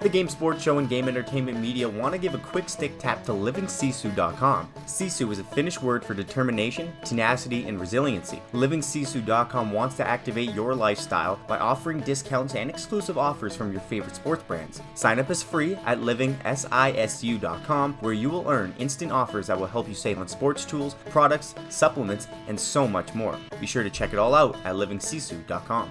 The Game Sports Show and Game Entertainment Media want to give a quick stick tap to livingsisu.com. Sisu is a Finnish word for determination, tenacity, and resiliency. Livingsisu.com wants to activate your lifestyle by offering discounts and exclusive offers from your favorite sports brands. Sign up is free at livingsisu.com where you will earn instant offers that will help you save on sports tools, products, supplements, and so much more. Be sure to check it all out at livingsisu.com.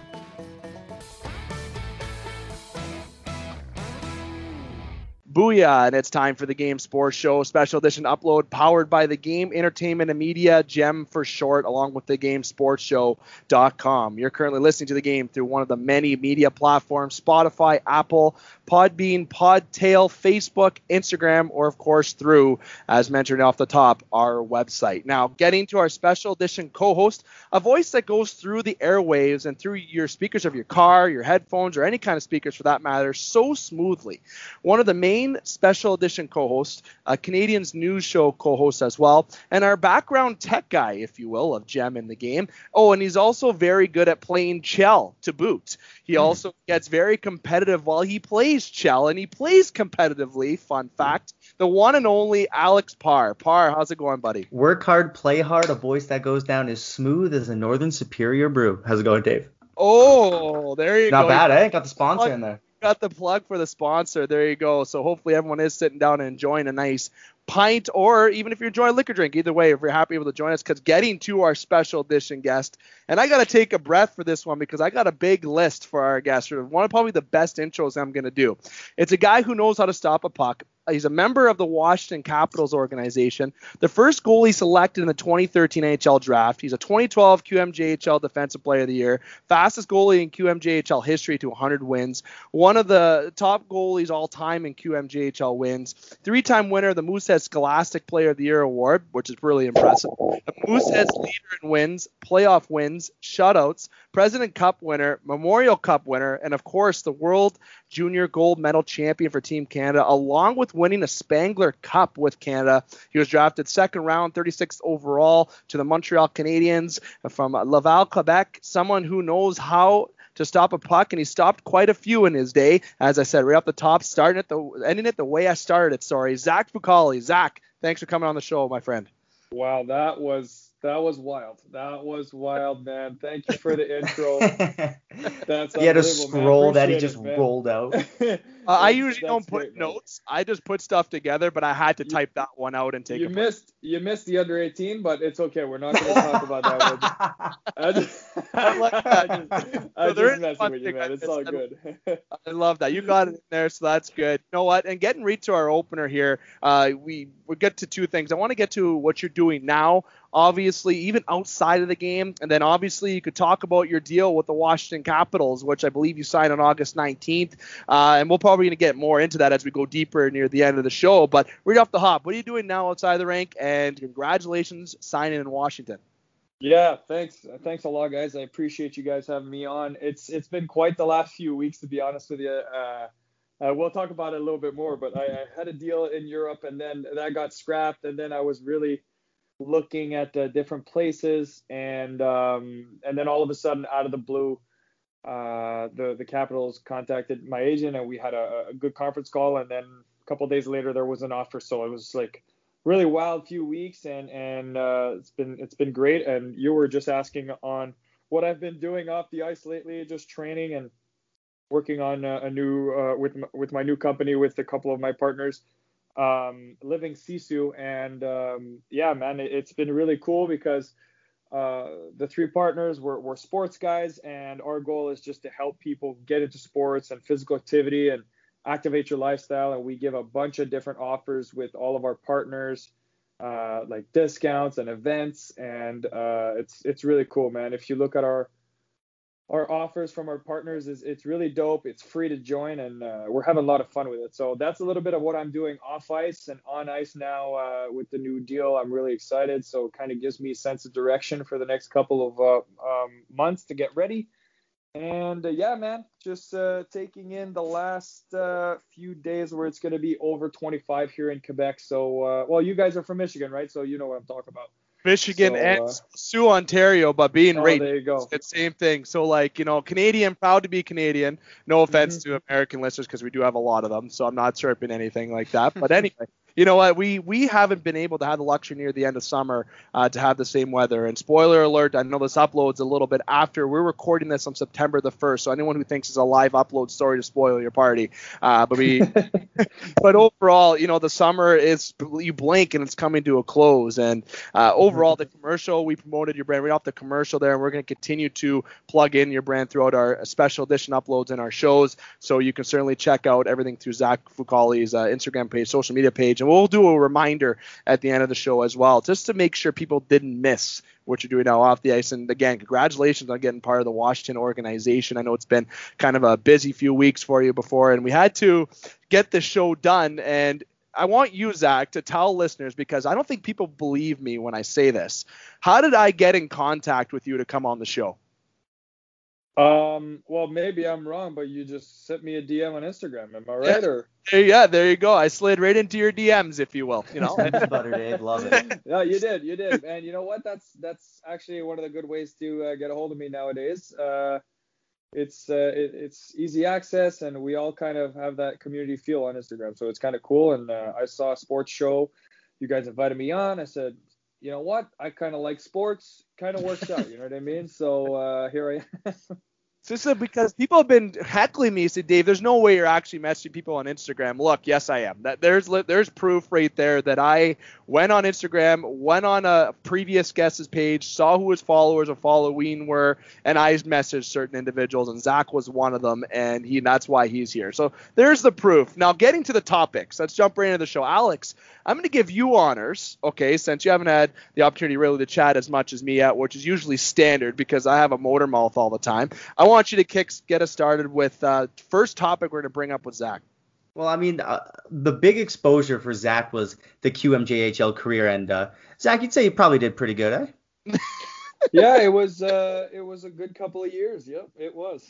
Booyah! And it's time for the Game Sports Show special edition upload powered by the Game Entertainment and Media, GEM for short, along with the GameSportsShow.com. You're currently listening to the game through one of the many media platforms Spotify, Apple, Podbean, Podtail, Facebook, Instagram, or of course through, as mentioned off the top, our website. Now, getting to our special edition co host, a voice that goes through the airwaves and through your speakers of your car, your headphones, or any kind of speakers for that matter so smoothly. One of the main special edition co hosts, a Canadians news show co-host as well, and our background tech guy, if you will, of Gem in the game. Oh, and he's also very good at playing Chell to boot. He mm. also gets very competitive while he plays Chell, and he plays competitively. Fun fact: the one and only Alex Parr. Parr, how's it going, buddy? Work hard, play hard. A voice that goes down as smooth as a Northern Superior brew. How's it going, Dave? Oh, there you Not go. Not bad, eh? Got the sponsor in there got the plug for the sponsor. There you go. So hopefully everyone is sitting down and enjoying a nice pint, or even if you're enjoying a liquor drink. Either way, if you're happy able to join us, because getting to our special edition guest, and I got to take a breath for this one because I got a big list for our guest. One of probably the best intros I'm going to do. It's a guy who knows how to stop a puck. He's a member of the Washington Capitals organization, the first goalie selected in the 2013 NHL draft. He's a 2012 QMJHL Defensive Player of the Year, fastest goalie in QMJHL history to 100 wins, one of the top goalies all time in QMJHL wins, three-time winner of the Moosehead Scholastic Player of the Year award, which is really impressive. The Moosehead's leader in wins, playoff wins, shutouts, President Cup winner, Memorial Cup winner, and of course the World Junior Gold Medal champion for Team Canada, along with winning a Spengler Cup with Canada. He was drafted second round, 36th overall to the Montreal Canadiens from Laval, Quebec. Someone who knows how to stop a puck, and he stopped quite a few in his day. As I said, right off the top, starting at the ending it the way I started it. Sorry, Zach Fucale. Zach, thanks for coming on the show, my friend. Wow, that was that was wild. That was wild, man. Thank you for the intro. That's he had a scroll that he just it, rolled out. uh, I usually don't put great, notes. Man. I just put stuff together, but I had to you, type that one out and take. You missed. You missed the under 18, but it's okay. We're not going to talk about that. I just, I like that. I just, I just messing with you, man. It's all good. I love that. You got it in there, so that's good. You know what? And getting right to our opener here, uh, we we get to two things. I want to get to what you're doing now obviously even outside of the game. And then obviously you could talk about your deal with the Washington Capitals, which I believe you signed on August 19th. Uh, and we're probably going to get more into that as we go deeper near the end of the show. But right off the hop, what are you doing now outside the rank? And congratulations signing in Washington. Yeah, thanks. Thanks a lot, guys. I appreciate you guys having me on. It's it's been quite the last few weeks, to be honest with you. Uh, uh, we'll talk about it a little bit more, but I, I, had a deal in Europe, and then that got scrapped, and then I was really looking at uh, different places, and um, and then all of a sudden, out of the blue, uh, the the Capitals contacted my agent, and we had a, a good conference call, and then a couple days later, there was an offer. So it was like really wild few weeks, and and uh, it's been it's been great. And you were just asking on what I've been doing off the ice lately, just training and working on a, a new uh, with with my new company with a couple of my partners um, living Sisu, and um, yeah, man, it, has been really cool because uh, the three partners were, were sports guys, and our goal is just to help people get into sports and physical activity and activate your lifestyle. And we give a bunch of different offers with all of our partners, uh, like discounts and events, and uh, it's it's really cool, man. If you look at our our offers from our partners is it's really dope. It's free to join, and uh, we're having a lot of fun with it. So that's a little bit of what I'm doing off ice and on ice now uh, with the new deal. I'm really excited. So it kind of gives me a sense of direction for the next couple of uh, um, months to get ready. And uh, yeah, man, just uh, taking in the last uh, few days where it's going to be over 25 here in Quebec. So well, you guys are from Michigan, right? So you know what I'm talking about. Michigan So, and uh, Soo, Ontario, but being Oh, right there you go. it's the same thing. So like you know, Canadian, proud to be Canadian. No offense Mm-hmm. to American listeners because we do have a lot of them. So I'm not chirping anything like that. But anyway, you know what? We we haven't been able to have the luxury near the end of summer uh, to have the same weather. And spoiler alert, I know this uploads a little bit after. We're recording this on September the first. So anyone who thinks it's a live upload, sorry to spoil your party. Uh, but we but overall, you know, the summer is you blink and it's coming to a close. And uh, overall, the commercial we promoted your brand right off the commercial there, and we're going to continue to plug in your brand throughout our special edition uploads and our shows. So you can certainly check out everything through Zach Fucale's uh, Instagram page, social media page, and we'll do a reminder at the end of the show as well, just to make sure people didn't miss what you're doing now off the ice. And again, congratulations on getting part of the Washington organization. I know it's been kind of a busy few weeks for you before, and we had to get the show done. And I want you, Zach, to tell listeners because I don't think people believe me when I say this. How did I get in contact with you to come on the show? Um, well, maybe I'm wrong, but you just sent me a DM on Instagram. Am I right? Or Hey, yeah, there you go. I slid right into your DMs, if you will. You know, butter, Dave. Love it. yeah, you did, you did, and you know what? That's that's actually one of the good ways to uh, get a hold of me nowadays. Uh, it's uh, it, it's easy access, and we all kind of have that community feel on Instagram, so it's kind of cool. And uh, I saw a sports show, you guys invited me on. I said, you know what? I kind of like sports. Kind of works out. You know what I mean? So uh, here I am. This is because people have been heckling me. Said Dave, there's no way you're actually messaging people on Instagram. Look, yes, I am. That there's there's proof right there that I went on Instagram, went on a previous guest's page, saw who his followers or following were, and I messaged certain individuals, and Zach was one of them, and he that's why he's here. So there's the proof. Now, getting to the topics, let's jump right into the show. Alex, I'm going to give you honors, okay, since you haven't had the opportunity really to chat as much as me yet, which is usually standard because I have a motor mouth all the time. I want you to kick get us started with uh, first topic we're going to bring up with Zach. Well, I mean, uh, the big exposure for Zach was the QMJHL career, and uh, Zach, you'd say you probably did pretty good, eh? yeah, it was uh, it was a good couple of years. Yep, it was.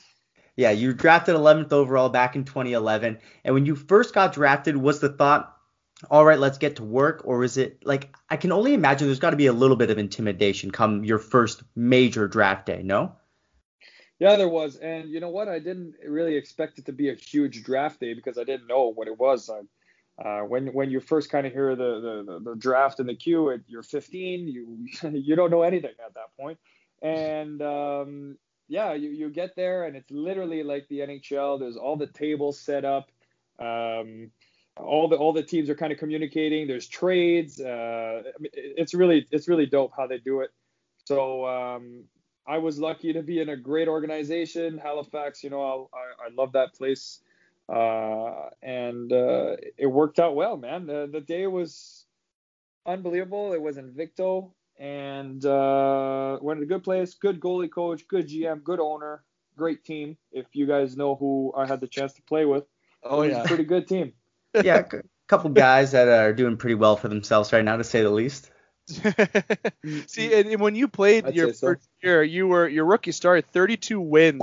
Yeah, you were drafted 11th overall back in 2011, and when you first got drafted, was the thought, all right, let's get to work, or is it like I can only imagine there's got to be a little bit of intimidation come your first major draft day, no? Yeah, there was, and you know what? I didn't really expect it to be a huge draft day because I didn't know what it was. Uh, when when you first kind of hear the, the, the, draft and the queue, at you're 15, you you don't know anything at that point. point, and um, yeah, you, you get there and it's literally like the NHL. There's all the tables set up. Um, all the all the teams are kind of communicating. There's trades. Uh, I mean, it's really it's really dope how they do it. So um, I was lucky to be in a great organization, Halifax. You know, I, I love that place, uh, and uh, it worked out well, man. The, the day was unbelievable. It was Invicto, and uh, went to a good place, good goalie coach, good GM, good owner, great team. If you guys know who I had the chance to play with, Oh a pretty good team. Yeah, a couple guys that are doing pretty well for themselves right now, to say the least. See, mm-hmm. and, and when you played I'd your so. first year, you were your rookie started 32 wins,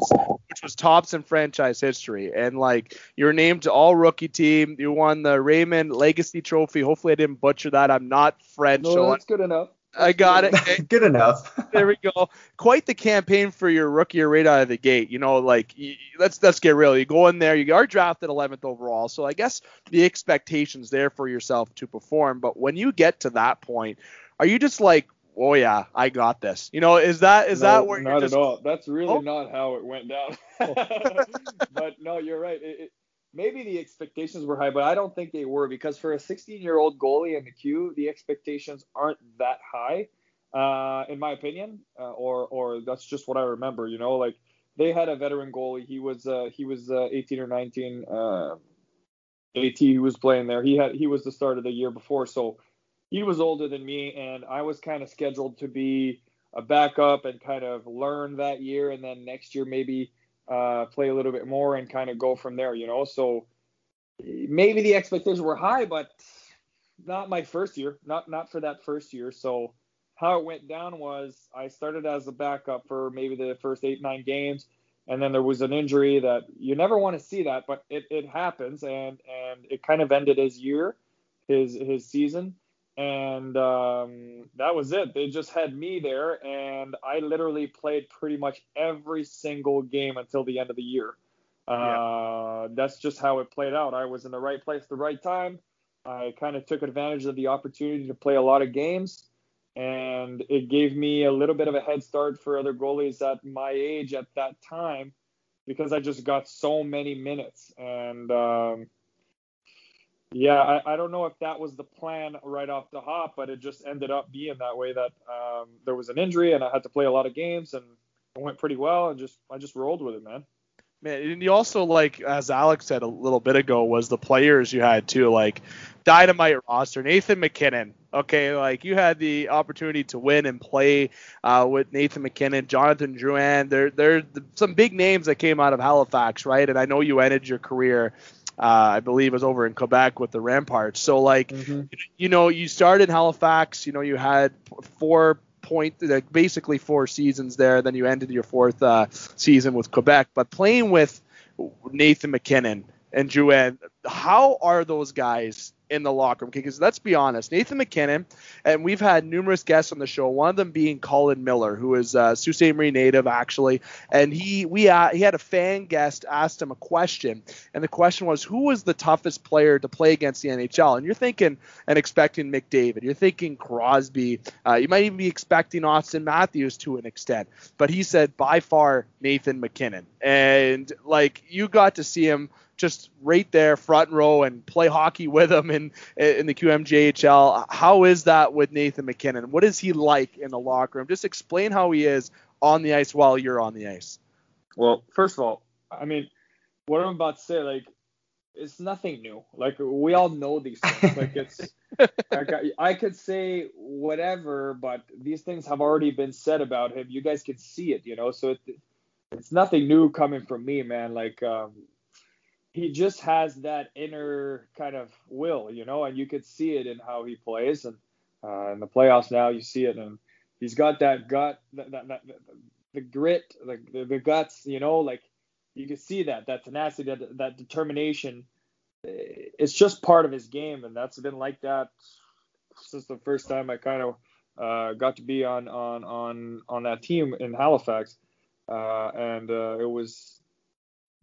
which was tops in franchise history, and like you were named to all rookie team. You won the Raymond Lagacé Trophy. Hopefully, I didn't butcher that. I'm not French, No, so that's good enough. I got it. Good enough. there we go. Quite the campaign for your rookie right out of the gate. You know, like let's let's get real. You go in there, you are drafted 11th overall, so I guess the expectations there for yourself to perform. But when you get to that point, are you just like, oh yeah, I got this? You know, is that is no, that where not you're just at all. That's really Oh. not how it went down. but no, you're right. It, it, maybe the expectations were high, but I don't think they were because for a 16 year old goalie in the queue, the expectations aren't that high, uh, in my opinion, uh, or or that's just what I remember. You know, like they had a veteran goalie. He was uh, he was uh, 18 or 19. Uh, AT who was playing there. He had he was the start of the year before, so he was older than me, and I was kind of scheduled to be a backup and kind of learn that year, and then next year maybe uh, play a little bit more and kind of go from there, you know. So maybe the expectations were high, but not my first year, not not for that first year. So how it went down was I started as a backup for maybe the first eight nine games, and then there was an injury that you never want to see that, but it, it happens, and and it kind of ended his year, his his season, and um, that was it. They just had me there, and I literally played pretty much every single game until the end of the year. Uh, That's just how it played out. I was in the right place at the right time. I kind of took advantage of the opportunity to play a lot of games, and it gave me a little bit of a head start for other goalies at my age at that time because I just got so many minutes. And um, yeah, I, I, don't know if that was the plan right off the hop, but it just ended up being that way that um, there was an injury and I had to play a lot of games and it went pretty well and just I just rolled with it, man. Man, and you also like as Alex said a little bit ago was the players you had too, like dynamite roster. Nathan MacKinnon, Okay, like you had the opportunity to win and play uh, with Nathan MacKinnon, Jonathan Drouin. There, there, some big names that came out of Halifax, right? And I know you ended your career I believe was over in Quebec with the Ramparts. So like, mm-hmm. you know, you started in Halifax. You know, you had four point, like basically four seasons there. Then you ended your fourth uh, season with Quebec. But playing with Nathan MacKinnon and Drouin, how are those guys in the locker room. Because let's be honest, Nathan MacKinnon, and we've had numerous guests on the show. One of them being Colin Miller, who is a Sault Ste. Marie native actually, and he we uh, he had a fan guest asked him a question, and the question was, who was the toughest player to play against the NHL? And you're thinking and expecting McDavid, you're thinking Crosby, uh, you might even be expecting Auston Matthews to an extent, but he said by far Nathan MacKinnon, and like you got to see him just right there front row and play hockey with him in in the QMJHL. How is that with Nathan MacKinnon? What is he like in the locker room? Just explain how he is on the ice while you're on the ice. Well, first of all, I mean, what I'm about to say, like, it's nothing new. Like we all know these things. Like it's, like I, I could say whatever, but these things have already been said about him. You guys can see it, you know. So it, it's nothing new coming from me, man. Like um, he just has that inner kind of will, you know, and you could see it in how he plays. And uh, in the playoffs now, you see it, and he's got that gut, that, that, that the grit, the, the, the guts, you know, like you can see that that tenacity, that that determination. It's just part of his game, and that's been like that since the first time I kind of uh, got to be on on on on that team in Halifax, uh, and uh, it was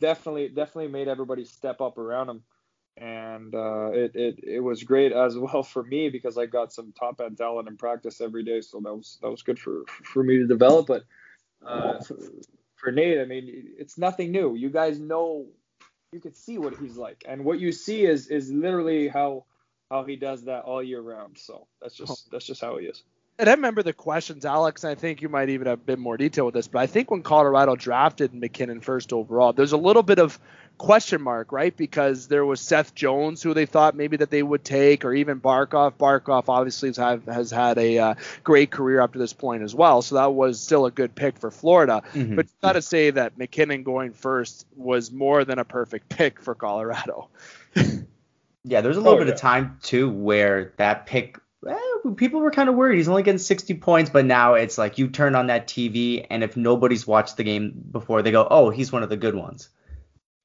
definitely definitely made everybody step up around him and uh, it, it it was great as well for me because I got some top end talent in practice every day, so that was that was good for for me to develop. But uh, for, for Nate, I mean, it's nothing new. You guys know, you could see what he's like, and what you see is is literally how how he does that all year round. So that's just that's just how he is and I remember the questions, Alex. I think you might even have a bit more detail with this, but I think when Colorado drafted MacKinnon first overall, there's a little bit of question mark, right? Because there was Seth Jones, who they thought maybe that they would take, or even Barkov. Barkov obviously has, have, has had a uh, great career up to this point as well, so that was still a good pick for Florida. Mm-hmm. But you got to say that MacKinnon going first was more than a perfect pick for Colorado. yeah, there's a little oh, bit yeah. of time too where that pick eh, people were kind of worried. He's only getting 60 points, but now it's like you turn on that TV, and if nobody's watched the game before, they go, "Oh, he's one of the good ones."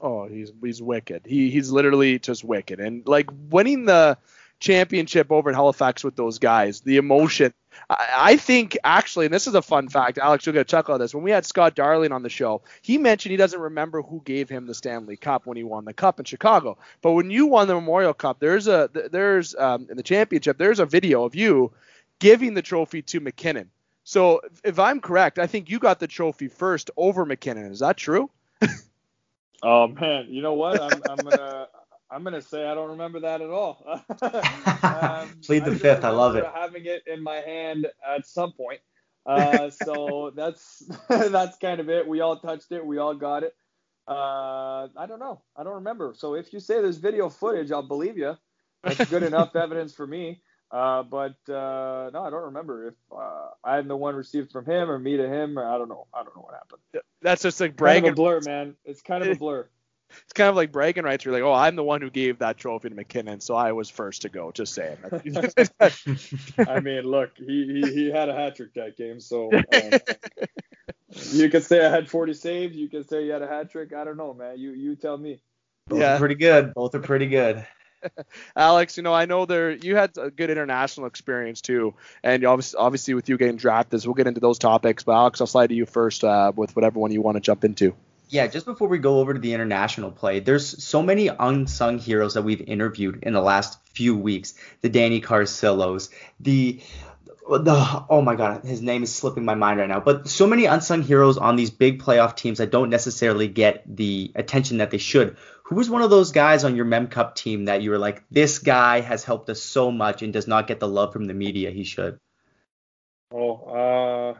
Oh, he's he's wicked. He he's literally just wicked, and like winning the championship over in Halifax with those guys, the emotion I, think actually, and this is a fun fact, Alex, you'll get a chuckle at this. When we had Scott Darling on the show, he mentioned he doesn't remember who gave him the Stanley Cup when he won the Cup in Chicago. But when you won the Memorial Cup, there's a there's um, in the championship, there's a video of you giving the trophy to MacKinnon. So if I'm correct, I think you got the trophy first over MacKinnon. Is that true? oh man, you know what? I'm, I'm gonna I'm gonna say I don't remember that at all. um, Plead the I fifth. I love it. Having it in my hand at some point. Uh, so that's that's kind of it. We all touched it. We all got it. Uh, I don't know. I don't remember. So if you say there's video footage, I'll believe you. That's good enough evidence for me. Uh, but uh, no, I don't remember if uh, I'm the one received from him or me to him. Or I don't know. I don't know what happened. That's just like bragging. Kind of a blur, man. It's kind of a blur it's kind of like bragging rights. You're like, oh, I'm the one who gave that trophy to MacKinnon, so I was first to go. Just saying. I mean, look, he, he, he had a hat trick that game, so um, you could say I had 40 saves. You could say you had a hat trick. I don't know, man. You you tell me. Both yeah. are pretty good. Both are pretty good. Alex, you know, I know there you had a good international experience too, and obviously, obviously with you getting drafted, so we'll get into those topics. But Alex, I'll slide to you first uh, with whatever one you want to jump into. Yeah, just before we go over to the international play, there's so many unsung heroes that we've interviewed in the last few weeks. The Danny Carcillos, the the oh my god, his name is slipping my mind right now. But so many unsung heroes on these big playoff teams that don't necessarily get the attention that they should. Who was one of those guys on your Mem Cup team that you were like, this guy has helped us so much and does not get the love from the media he should? Oh, uh,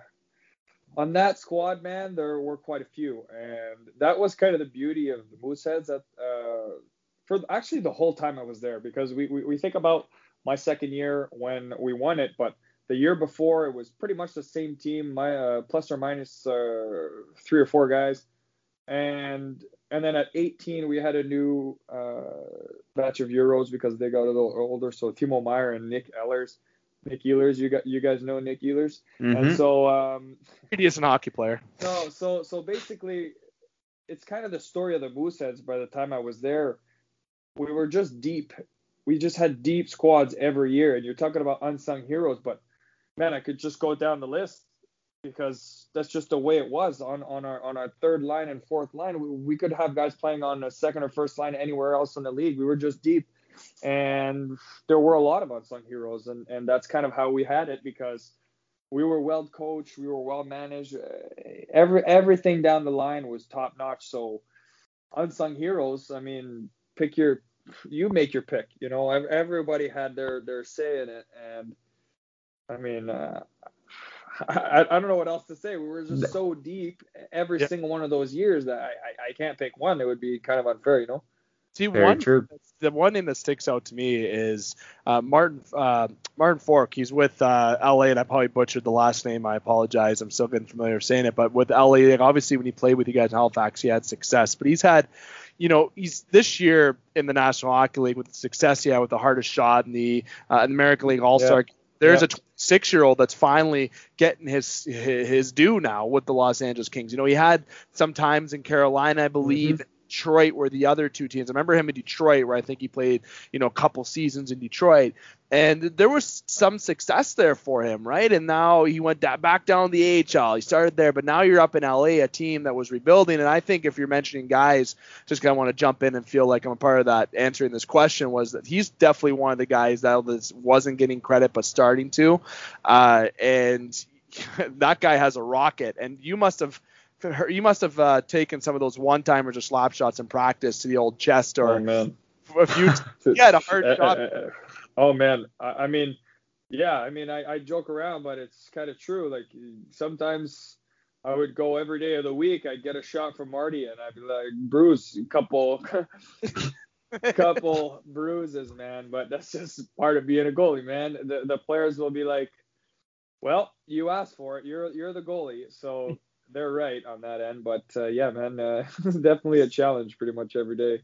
on that squad, man, there were quite a few, and that was kind of the beauty of the Mooseheads. That uh, for actually the whole time I was there, because we, we, we think about my second year when we won it, but the year before it was pretty much the same team, my uh, plus or minus uh, three or four guys, and and then at 18 we had a new uh, batch of Euros because they got a little older. So Timo Meier and Nick Ehlers Nick Ehlers. You got you guys know Nick Ehlers, mm-hmm. and so um, he is an hockey player. No, so so basically, it's kind of the story of the Mooseheads. By the time I was there, we were just deep. We just had deep squads every year, and you're talking about unsung heroes. But man, I could just go down the list because that's just the way it was on on our on our third line and fourth line. We, we could have guys playing on the second or first line anywhere else in the league. We were just deep and there were a lot of unsung heroes, and and that's kind of how we had it because we were well coached, we were well managed, every everything down the line was top notch. So unsung heroes, I mean, pick your you make your pick. You know, everybody had their their say in it, and I mean, uh, I, I don't know what else to say. We were just so deep every single one of those years that I, I, I can't pick one. It would be kind of unfair, you know. See, Very one true. the one name that sticks out to me is uh, Martin uh, Martin Frk. He's with uh, LA, and I probably butchered the last name. I apologize. I'm still getting familiar with saying it, but with LA, like obviously when he played with you guys in Halifax, he had success. But he's had, you know, he's this year in the National Hockey League with the success he had with the hardest shot in the, uh, American League All Star. Yeah. There's yeah. a six year old that's finally getting his his due now with the Los Angeles Kings. You know, he had some times in Carolina, I believe. Mm-hmm Detroit were the other two teams. I remember him in Detroit where I think he played, you know, a couple seasons in Detroit. And there was some success there for him, right? And now he went back down the AHL. He started there, but now you're up in LA, a team that was rebuilding. And I think if you're mentioning guys, just kind of want to jump in and feel like I'm a part of that answering this question was that he's definitely one of the guys that wasn't getting credit but starting to. Uh, and that guy has a rocket. And you must have – you must have uh, taken some of those one timers or slap shots in practice to the old chest or oh, man. a few. you had a hard uh, uh, shot. Uh, oh man, I, I, mean, yeah, I mean, I, I joke around, but it's kind of true. Like sometimes I would go every day of the week. I'd get a shot from Marty, and I'd be like, Bruce, couple. couple bruises, man, but that's just part of being a goalie, man. The the players will be like, "Well, you asked for it. You're you're the goalie, so they're right on that end. But uh, yeah, man, uh, definitely a challenge pretty much every day.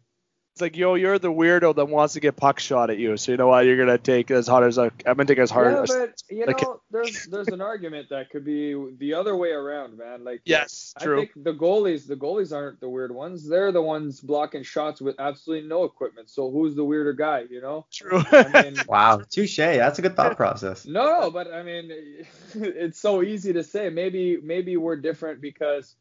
It's like, yo, you're the weirdo that wants to get puck shot at you. So you know what? You're gonna take as hard as a, I'm gonna take as hard. Yeah, as, but you like, know, there's there's an argument that could be the other way around, man. Like, yes, true. I think the goalies, the goalies aren't the weird ones. They're the ones blocking shots with absolutely no equipment. So who's the weirder guy? You know? True. I mean, wow, touche. That's a good thought process. No, no, but I mean, it's so easy to say. Maybe maybe we're different because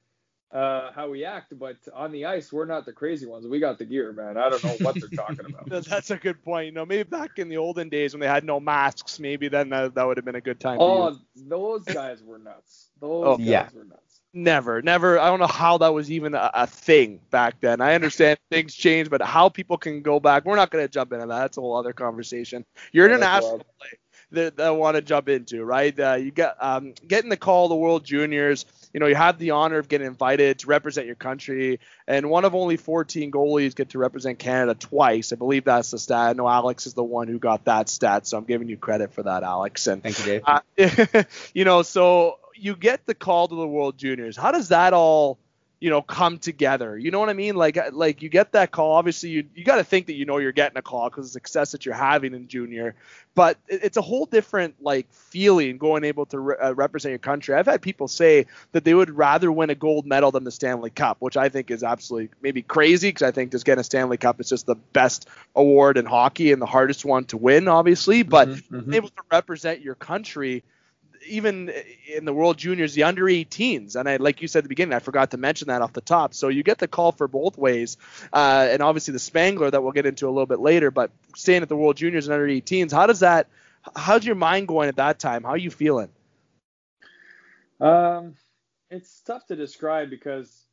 uh, how we act, but on the ice, we're not the crazy ones. We got the gear, man. I don't know what they're talking about. That's a good point. You know, maybe back in the olden days when they had no masks, maybe then that, that would have been a good time. Oh, those guys were nuts. Those oh, guys yeah. were nuts. Never, never. I don't know how that was even a, a thing back then. I understand things change, but how people can go back, we're not going to jump into that. That's a whole other conversation. You're yeah, international play that, that I want to jump into, right? Uh, you get um, getting the call the World Juniors. You know, you have the honor of getting invited to represent your country, and one of only 14 goalies get to represent Canada twice. I believe that's the stat. I know Alex is the one who got that stat, so I'm giving you credit for that, Alex. And thank you, Dave. Uh, you know, so you get the call to the World Juniors. How does that all? You know, come together. You know what I mean? Like, like you get that call. Obviously, you you got to think that you know you're getting a call because the success that you're having in junior. But it's a whole different like feeling going able to re- uh, represent your country. I've had people say that they would rather win a gold medal than the Stanley Cup, which I think is absolutely maybe crazy because I think just getting a Stanley Cup is just the best award in hockey and the hardest one to win, obviously. But mm-hmm, mm-hmm. able to represent your country even in the World Juniors, the under 18s, and I, like you said at the beginning, I forgot to mention that off the top. So you get the call for both ways, uh, and obviously the Spengler that we'll get into a little bit later. But staying at the World Juniors and under 18s, how does that? How's your mind going at that time? How are you feeling? Um, it's tough to describe because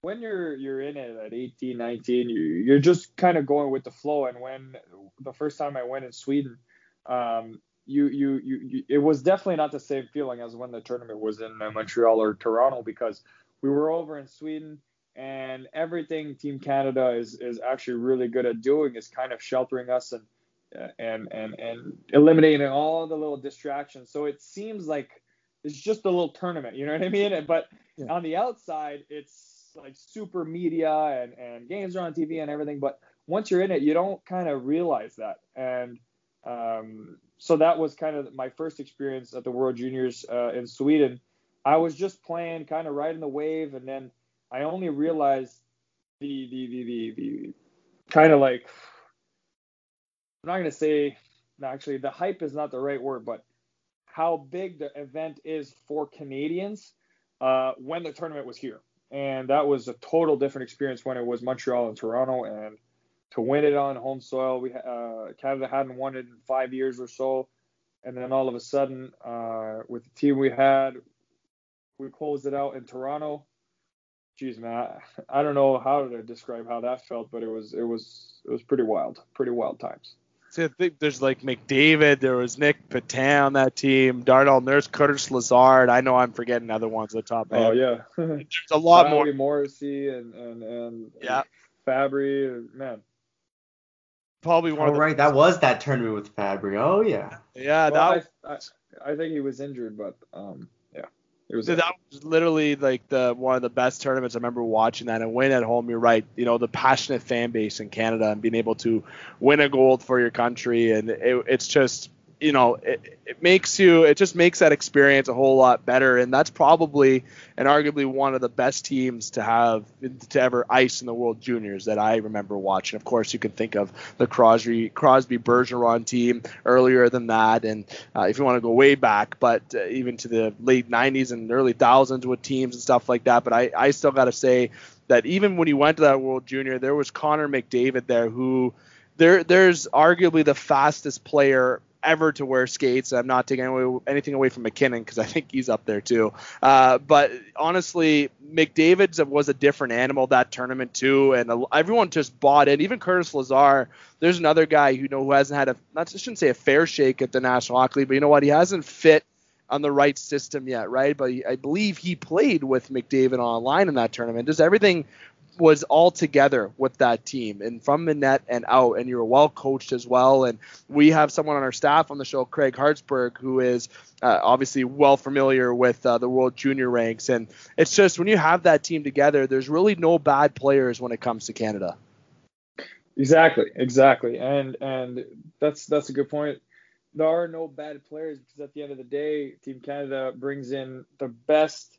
when you're you're in it at 18, 19, you, you're just kind of going with the flow. And when the first time I went in Sweden, um, you, you, you, you, it was definitely not the same feeling as when the tournament was in uh, Montreal or Toronto because we were over in Sweden and everything Team Canada is is actually really good at doing is kind of sheltering us and uh, and and and eliminating all the little distractions. So it seems like it's just a little tournament, you know what I mean? But yeah. on the outside, it's like super media and and games are on TV and everything. But once you're in it, you don't kind of realize that and um, so that was kind of my first experience at the World Juniors uh, in Sweden. I was just playing, kind of riding the wave, and then I only realized the the the the, the kind of like I'm not gonna say actually the hype is not the right word, but how big the event is for Canadians uh, when the tournament was here, and that was a total different experience when it was Montreal and Toronto, and to win it on home soil. We uh, Canada hadn't won it in five years or so, and then all of a sudden, uh, with the team we had, we closed it out in Toronto. Jeez, man, I, I don't know how to describe how that felt, but it was it was it was pretty wild, pretty wild times. See, I think there's like McDavid, there was Nic Petan on that team, Darnell Nurse, Curtis Lazar. I know I'm forgetting other ones at the top. Oh yeah, there's a lot more. Morrissey and and and yeah, Fabbri, man, probably one. Oh, the, right, that was that tournament with Fabbri. Oh yeah. Yeah, well, that. I, I, I, think he was injured, but um, yeah, it was. That was literally like the one of the best tournaments. I remember watching that and win at home. You're right. You know the passionate fan base in Canada and being able to win a gold for your country, and it, it's just you know, it, it makes you, it just makes that experience a whole lot better. And that's probably and arguably one of the best teams to have to ever ice in the World Juniors that I remember watching. Of course, you can think of the Crosby, Crosby Bergeron team earlier than that. And uh, if you want to go way back, but uh, even to the late 90s and early thousands with teams and stuff like that. But I, I still got to say that even when he went to that World Junior, there was Connor McDavid there who there there's arguably the fastest player ever to wear skates. I'm not taking away, anything away from MacKinnon because I think he's up there too. Uh, but honestly, McDavid's was a different animal that tournament too, and everyone just bought it. Even Curtis Lazar. There's another guy who you know who hasn't had a not I shouldn't say a fair shake at the National Hockey League, but you know what? He hasn't fit on the right system yet, right? But I believe he played with McDavid online in that tournament. Just everything was all together with that team and from the net and out and you were well coached as well and we have someone on our staff on the show craig hartsburg who is uh, obviously well familiar with uh, the world junior ranks and it's just when you have that team together there's really no bad players when it comes to canada. Exactly exactly and and that's that's a good point. There are no bad players because at the end of the day team canada brings in the best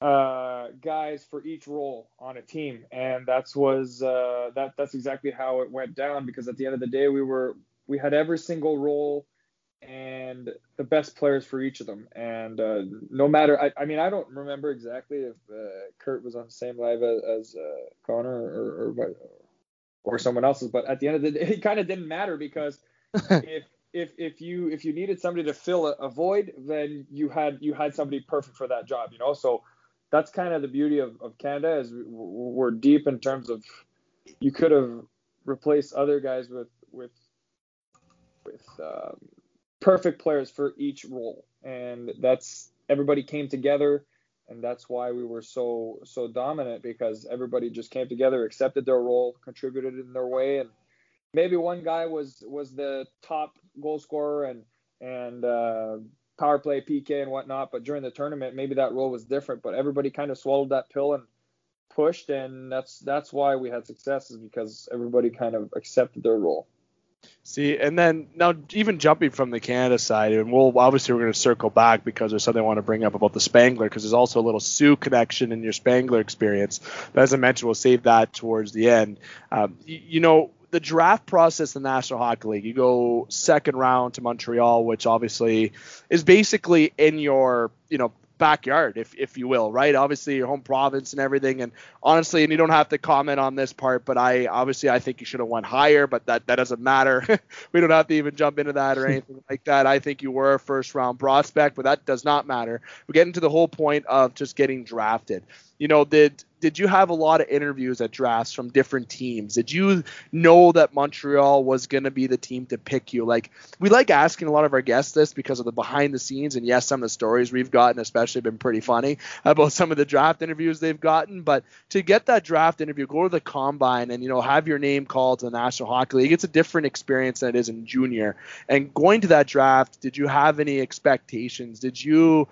uh, guys for each role on a team, and that's was uh, that that's exactly how it went down. Because at the end of the day, we were we had every single role and the best players for each of them. And uh, no matter, I, I, mean, I don't remember exactly if uh, Kurt was on the same live as, as uh, Connor or, or or someone else's, but at the end of the day, it kind of didn't matter because if if if you if you needed somebody to fill a, a void, then you had you had somebody perfect for that job, you know. So that's kind of the beauty of, of Canada is we're deep in terms of you could have replaced other guys with with with um, perfect players for each role, and that's everybody came together, and that's why we were so so dominant because everybody just came together, accepted their role, contributed in their way, and maybe one guy was was the top goal scorer and and uh, power play, PK, and whatnot. But during the tournament, maybe that role was different. But everybody kind of swallowed that pill and pushed, and that's that's why we had successes because everybody kind of accepted their role. See, and then now even jumping from the Canada side, and we'll obviously we're going to circle back because there's something I want to bring up about the Spengler because there's also a little Soo connection in your Spengler experience. But as I mentioned, we'll save that towards the end. Um, you, you know, the draft process in the National Hockey League, you go second round to Montreal, which obviously is basically in your you know backyard, if if you will, right? Obviously your home province and everything. And honestly, and you don't have to comment on this part, but I obviously I think you should have went higher, but that that doesn't matter. we don't have to even jump into that or anything like that. I think you were a first round prospect, but that does not matter. We get into the whole point of just getting drafted. You know, did did you have a lot of interviews at drafts from different teams? Did you know that Montreal was going to be the team to pick you? Like, we like asking a lot of our guests this because of the behind the scenes. And yes, some of the stories we've gotten, especially, been pretty funny about some of the draft interviews they've gotten. But to get that draft interview, go to the combine and, you know, have your name called to the National Hockey League, it's a different experience than it is in junior. And going to that draft, did you have any expectations? Did you,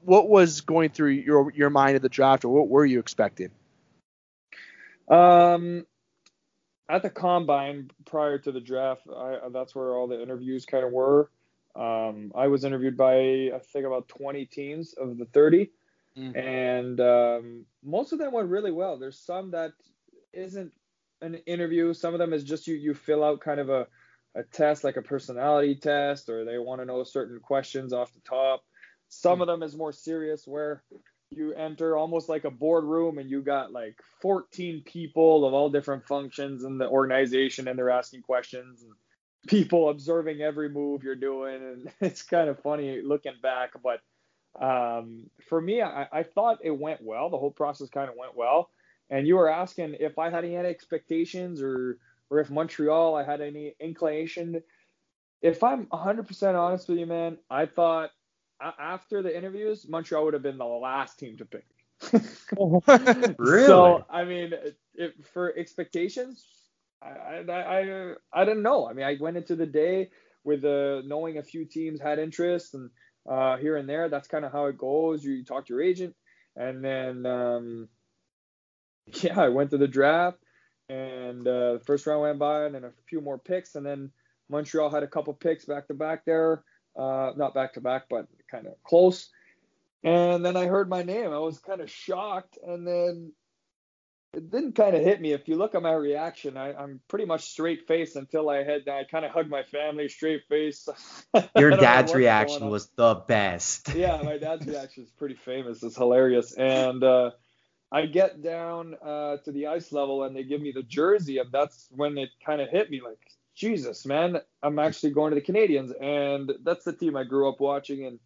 what was going through your, your mind at the draft or what were you expecting? Um, at the combine prior to the draft, I, that's where all the interviews kind of were. Um, I was interviewed by I think about 20 teams of the 30, mm-hmm. and um, most of them went really well. There's some that isn't an interview. Some of them is just you you fill out kind of a a test like a personality test, or they want to know certain questions off the top. Some mm-hmm. of them is more serious where you enter almost like a boardroom and you got like 14 people of all different functions in the organization and they're asking questions and people observing every move you're doing and it's kind of funny looking back but um, for me I, I thought it went well. The whole process kind of went well. And you were asking if i had any expectations or or if montreal i had any inclination. If i'm 100% honest with you man i thought after the interviews, Montreal would have been the last team to pick. really? So I mean, if, for expectations, I, I I I didn't know. I mean, I went into the day with uh, knowing a few teams had interest and uh, here and there. That's kind of how it goes. You talk to your agent, and then um, yeah, I went to the draft, and uh, the first round went by, and then a few more picks, and then Montreal had a couple picks back to back there uh, not back to back, but kind of close. And then I heard my name. I was kind of shocked, and then it didn't kind of hit me. If you look at my reaction, I, am pretty much straight face until I had I kind of hugged my family straight face. Your dad's reaction was the best. yeah, my dad's reaction is pretty famous. It's hilarious. And uh, I get down uh, to the ice level and they give me the jersey, and that's when it kind of hit me like, Jesus, man, I'm actually going to the Canadians, and that's the team I grew up watching and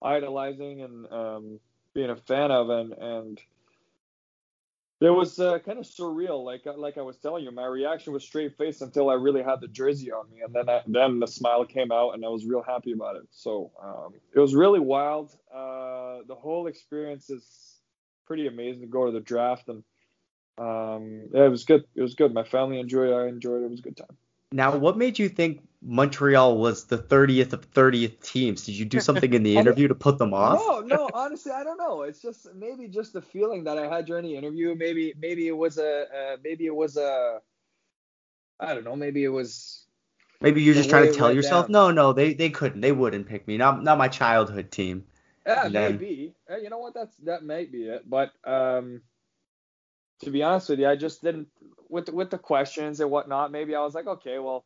idolizing and um, being a fan of, and and it was uh, kind of surreal. Like like I was telling you, my reaction was straight face until I really had the jersey on me, and then I, then the smile came out, and I was real happy about it. So um, it was really wild. Uh, the whole experience is pretty amazing to go to the draft, and um, yeah, it was good. It was good. My family enjoyed it. I enjoyed it. It was a good time. Now, what made you think Montreal was the 30th of 30th teams? Did you do something in the interview to put them off? No, no, honestly, I don't know. It's just maybe just the feeling that I had during the interview. Maybe, maybe it was a, uh, maybe it was a, I don't know. Maybe it was. Maybe you're just trying to tell yourself, down. no, no, they they couldn't, they wouldn't pick me. Not not my childhood team. Yeah, then, maybe. You know what? That's that might be it. But um, to be honest with you, I just didn't with with the questions and whatnot. Maybe I was like, okay, well,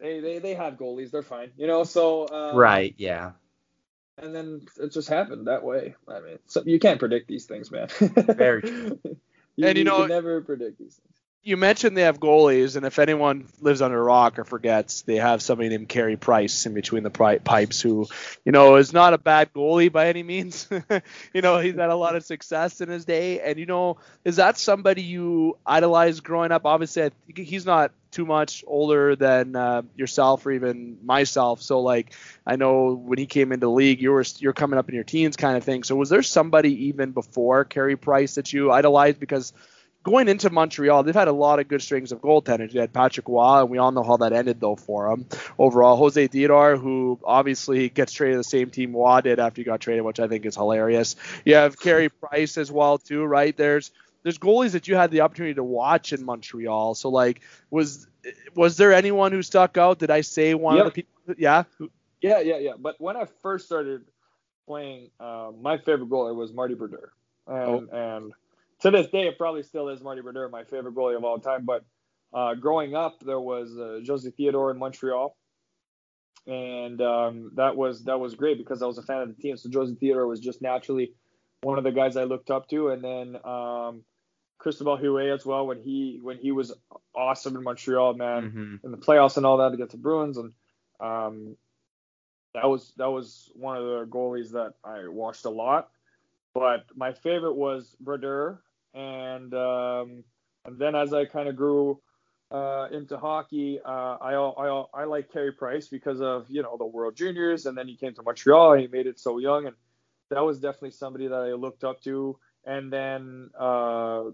they they they have goalies, they're fine, you know. So um, right, yeah. And then it just happened that way. I mean, so you can't predict these things, man. Very true. you, and you, you know, never predict these things you mentioned they have goalies, and if anyone lives under a rock or forgets, they have somebody named Carey Price in between the pipes, who, you know, is not a bad goalie by any means. you know, he's had a lot of success in his day, and you know, is that somebody you idolized growing up? Obviously, he's not too much older than uh, yourself or even myself. So like I know when he came into the league, you were you're coming up in your teens kind of thing. So was there somebody even before Carey Price that you idolized because going into Montreal, they've had a lot of good strings of goaltenders. You had Patrick Roy, and we all know how that ended though for him. Overall, Jose Theodore, who obviously gets traded to the same team Roy did after he got traded, which I think is hilarious. You have Carey Price as well too, right? There's there's goalies that you had the opportunity to watch in Montreal. So like, was was there anyone who stuck out? Did I say one yep. of the people? Yeah. Yeah, yeah, yeah. But when I first started playing, uh, my favorite goalie was Marty Brodeur, and oh. and to this day, it probably still is Marty Brodeur, my favorite goalie of all time. But uh, growing up, there was uh, Jose Theodore in Montreal, and um, that was that was great because I was a fan of the team. So Jose Theodore was just naturally one of the guys I looked up to, and then um, Cristobal Huet as well when he when he was awesome in Montreal, man, mm-hmm. in the playoffs and all that against the Bruins, and um, that was that was one of the goalies that I watched a lot. But my favorite was Brodeur, and um, and then as I kind of grew uh, into hockey, uh, I, I I like Carey Price because of you know the World Juniors, and then he came to Montreal and he made it so young, and that was definitely somebody that I looked up to. And then uh,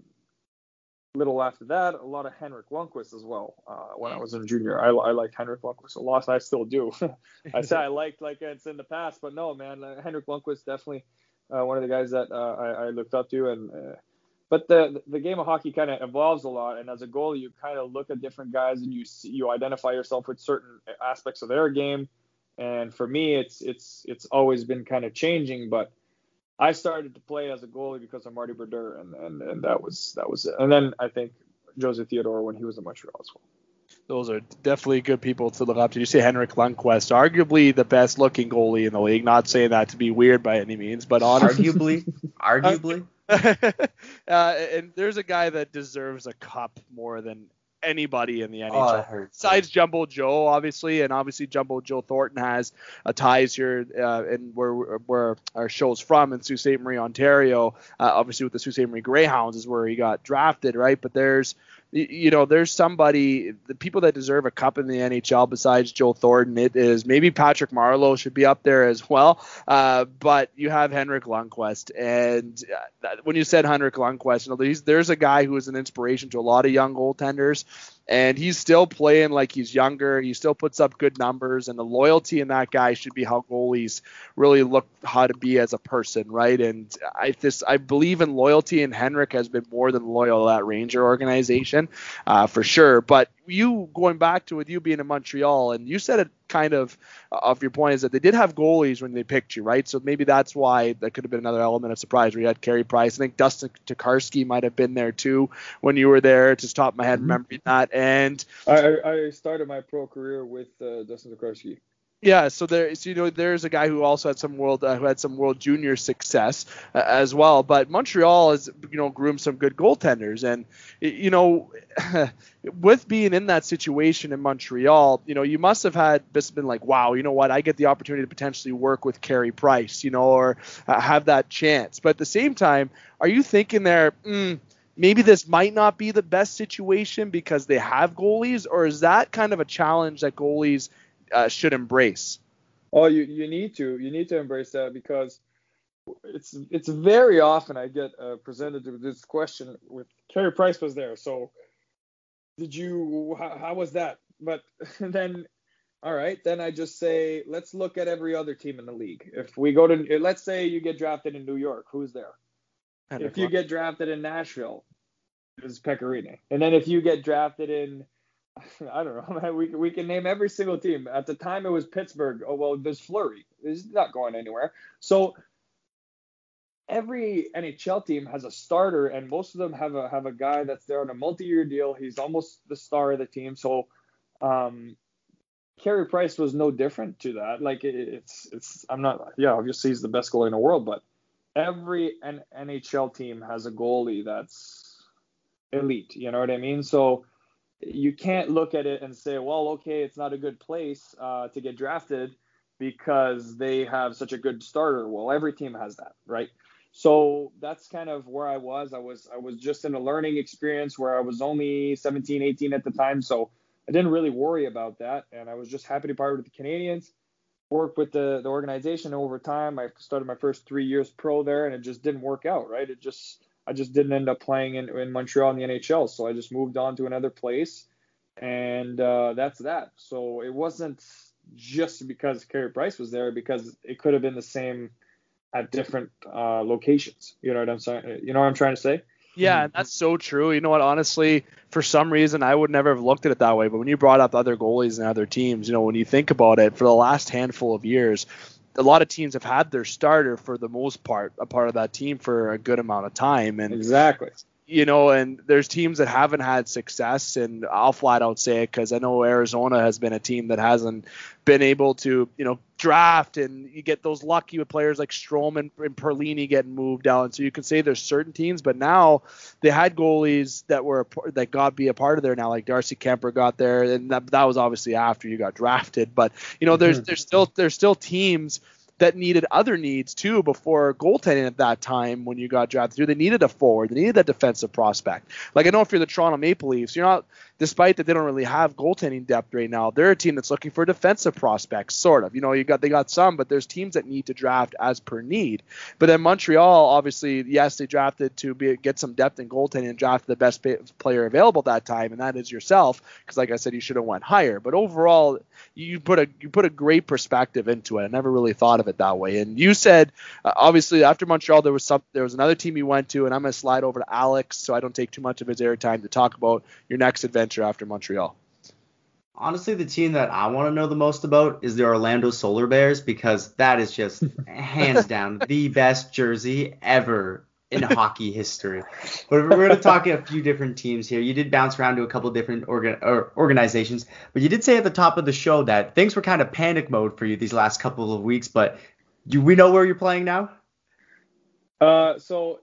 little after that, a lot of Henrik Lundqvist as well. Uh, when I was in junior, I, I liked Henrik Lundqvist a lot. I still do. I say I liked like it's in the past, but no, man, Henrik Lundqvist definitely uh, one of the guys that uh, I, I, looked up to. And uh, but the the game of hockey kind of evolves a lot, and as a goalie, you kind of look at different guys and you see, you identify yourself with certain aspects of their game. And for me, it's it's it's always been kind of changing, but I started to play as a goalie because of Marty Brodeur, and, and, and that was that was it. And then I think Jose Theodore when he was in Montreal as well. Those are definitely good people to look up to. You see Henrik Lundqvist, arguably the best looking goalie in the league. Not saying that to be weird by any means, but honestly, arguably, arguably. uh, and there's a guy that deserves a cup more than anybody in the NHL. Oh, Besides Jumbo Joe, obviously, and obviously Jumbo Joe Thornton has a ties here uh, and where where our show's from in Sault Ste. Marie, Ontario. Uh, obviously, with the Sault Ste. Marie Greyhounds is where he got drafted, right? But there's you know, there's somebody, the people that deserve a cup in the NHL besides Joe Thornton, it is maybe Patrick Marleau should be up there as well. Uh, but you have Henrik Lundqvist. And uh, when you said Henrik Lundqvist, you know, there's a guy who is an inspiration to a lot of young goaltenders and he's still playing like he's younger. He still puts up good numbers, and the loyalty in that guy should be how goalies really look how to be as a person, right? And I this I believe in loyalty, and Henrik has been more than loyal to that Ranger organization, uh, for sure. But you going back to with you being in Montreal, and you said it kind of off your point is that they did have goalies when they picked you, right? So maybe that's why that could have been another element of surprise. Where you had Carey Price, I think Dustin Tokarski might have been there too when you were there. To top my head, mm-hmm. remembering that. And I, I started my pro career with uh, Dustin Tokarski. Yeah, so there, so, you know, there's a guy who also had some world, uh, who had some world junior success uh, as well. But Montreal has, you know, groomed some good goaltenders, and you know, with being in that situation in Montreal, you know, you must have had just been like, wow, you know what, I get the opportunity to potentially work with Carey Price, you know, or uh, have that chance. But at the same time, are you thinking there? Mm, maybe this might not be the best situation because they have goalies, or is that kind of a challenge that goalies uh, should embrace? Oh, you you need to you need to embrace that because it's it's very often I get uh, presented with this question with Carey Price was there, so did you how, how was that? But then all right, then I just say let's look at every other team in the league. If we go to let's say you get drafted in New York, who's there? if you get drafted in Nashville, is Pekka Rinne. And then if you get drafted in I don't know. We we can name every single team. At the time, it was Pittsburgh. Oh well, there's Fleury. He's not going anywhere. So every NHL team has a starter, and most of them have a have a guy that's there on a multi-year deal. He's almost the star of the team. So, um, Carey Price was no different to that. Like it, it's it's I'm not yeah obviously he's the best goalie in the world, but every N- NHL team has a goalie that's elite. You know what I mean? So you can't look at it and say, well, okay, it's not a good place uh, to get drafted because they have such a good starter. Well, every team has that, right? So that's kind of where I was. I was I was just in a learning experience where I was only 17, 18 at the time, so I didn't really worry about that, and I was just happy to part with the Canadiens, work with the the organization over time. I started my first three years pro there, and it just didn't work out, right? It just I just didn't end up playing in, in Montreal in the NHL. So I just moved on to another place, and uh, that's that. So it wasn't just because Carey Price was there, because it could have been the same at different uh, locations. You know what I'm saying? You know what I'm trying to say? Yeah, and that's so true. You know what? Honestly, for some reason, I would never have looked at it that way. But when you brought up other goalies and other teams, you know, when you think about it, for the last handful of years, a lot of teams have had their starter for the most part, a part of that team for a good amount of time. And exactly you know, and there's teams that haven't had success, and I'll flat out say it because I know Arizona has been a team that hasn't been able to, you know, draft, and you get those lucky with players like Stroman and Perlini getting moved down. So you can say there's certain teams, but now they had goalies that were that got be a part of there now, like Darcy Kuemper got there, and that, that was obviously after you got drafted. But you know, there's mm-hmm. there's still there's still teams that needed other needs too before goaltending at that time when you got drafted through. They needed a forward, they needed a defensive prospect. Like I know if you're the Toronto Maple Leafs, you're not despite that they don't really have goaltending depth right now, they're a team that's looking for defensive prospects, sort of. You know, you got they got some, but there's teams that need to draft as per need. But then Montreal, obviously, yes, they drafted to be get some depth in goaltending and drafted the best player available that time, and that is yourself. Because like I said, you should have went higher. But overall, you put a you put a great perspective into it. I never really thought of it that way. And you said, uh, obviously, after Montreal, there was some there was another team you went to, and I'm gonna slide over to Alex so I don't take too much of his airtime to talk about your next adventure after Montreal? Honestly, the team that I want to know the most about is the Orlando Solar Bears because that is just hands down the best jersey ever in hockey history. But we're going to talk a few different teams here. You did bounce around to a couple different organ- organizations, but you did say at the top of the show that things were kind of panic mode for you these last couple of weeks. But do we know where you're playing now? Uh, so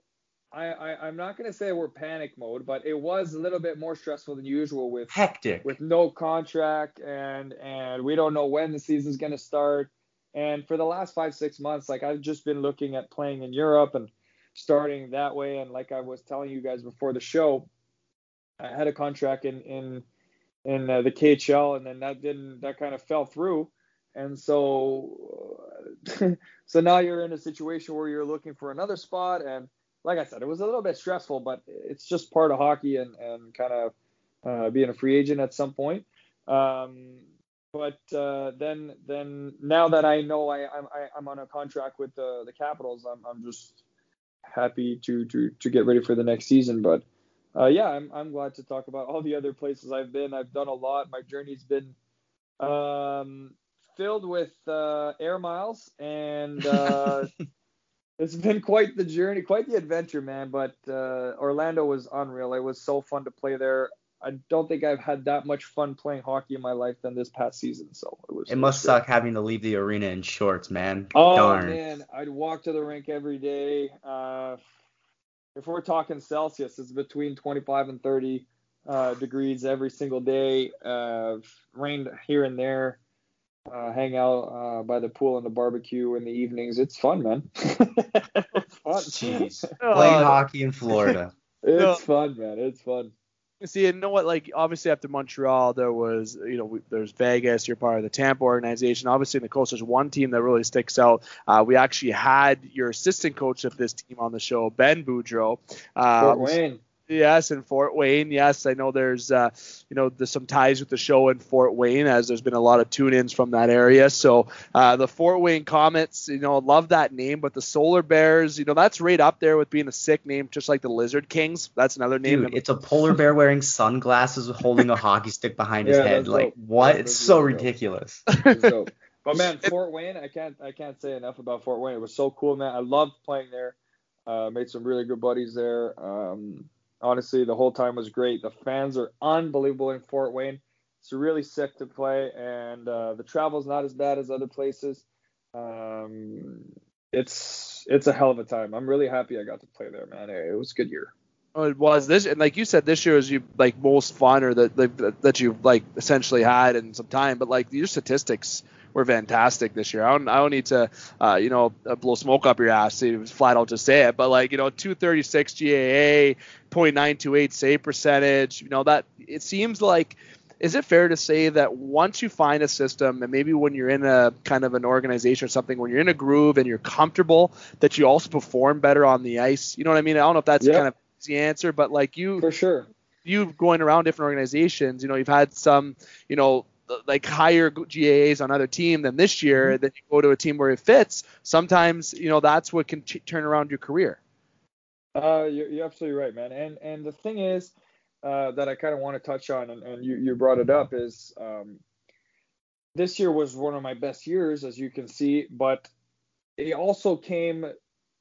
I, I am not gonna say we're panic mode, but it was a little bit more stressful than usual with hectic with no contract and and we don't know when the season's gonna start. And for the last five six months, like I've just been looking at playing in Europe and starting that way. And like I was telling you guys before the show, I had a contract in in in uh, the KHL, and then that didn't that kind of fell through. And so so now you're in a situation where you're looking for another spot and like I said, it was a little bit stressful, but it's just part of hockey and, and kind of uh, being a free agent at some point. Um, but uh, then then now that I know I, I'm I, i am on a contract with the the Capitals, I'm I'm just happy to to to get ready for the next season. But uh, yeah, I'm I'm glad to talk about all the other places I've been. I've done a lot. My journey's been um, filled with uh, air miles and uh, it's been quite the journey, quite the adventure, man. But uh, Orlando was unreal. It was so fun to play there. I don't think I've had that much fun playing hockey in my life than this past season. So it was. It must suck having to leave the arena in shorts, man. Oh Darn. man, I'd walk to the rink every day. Uh, if we're talking Celsius, it's between 25 and 30 uh, degrees every single day. Uh, rained here and there uh, hang out uh, by the pool and the barbecue in the evenings. It's fun, man. it's fun. Jeez. Playing hockey in Florida. it's no. fun, man. It's fun. See, you know what? Like, obviously, after Montreal, there was, you know, there's Vegas. You're part of the Tampa organization. Obviously, in the coast, there's one team that really sticks out. Uh, we actually had your assistant coach of this team on the show, Ben Boudreau. Uh, Fort Wayne. Yes, in Fort Wayne. Yes, I know there's uh, you know there's some ties with the show in Fort Wayne as there's been a lot of tune-ins from that area. So uh, the Fort Wayne Komets, you know, love that name, but the Solar Bears, you know, that's right up there with being a sick name, just like the Lizard Kings. That's another name. Dude, it's a polar bear wearing sunglasses holding a hockey stick behind his yeah, head. Like dope. what? That's it's so ridiculous. but man, Fort Wayne, I can't I can't say enough about Fort Wayne. It was so cool, man. I loved playing there. Uh, made some really good buddies there. Um, honestly, the whole time was great. The fans are unbelievable in Fort Wayne. It's really sick to play, and uh, the travel's not as bad as other places. Um, it's it's a hell of a time. I'm really happy I got to play there, man. It was a good year. Oh, it was this, and like you said, this year is you like most fun or that that, that you've like essentially had in some time. But like your statistics were fantastic this year. I don't, I don't need to, uh, you know, uh, blow smoke up your ass. Was flat out just say it. But like, you know, 236 GAA, 0.928 save percentage. You know that it seems like. Is it fair to say that once you find a system, and maybe when you're in a kind of an organization or something, when you're in a groove and you're comfortable, that you also perform better on the ice? You know what I mean? I don't know if that's yep. kind of the answer, but like you, for sure, you going around different organizations, you know, you've had some, you know, like higher GAAs on other team than this year, mm-hmm. then you go to a team where it fits. Sometimes you know that's what can t- turn around your career. Uh, you're, you're absolutely right, man. And and the thing is uh, that I kind of want to touch on, and, and you, you brought it up, is um, this year was one of my best years, as you can see, but it also came.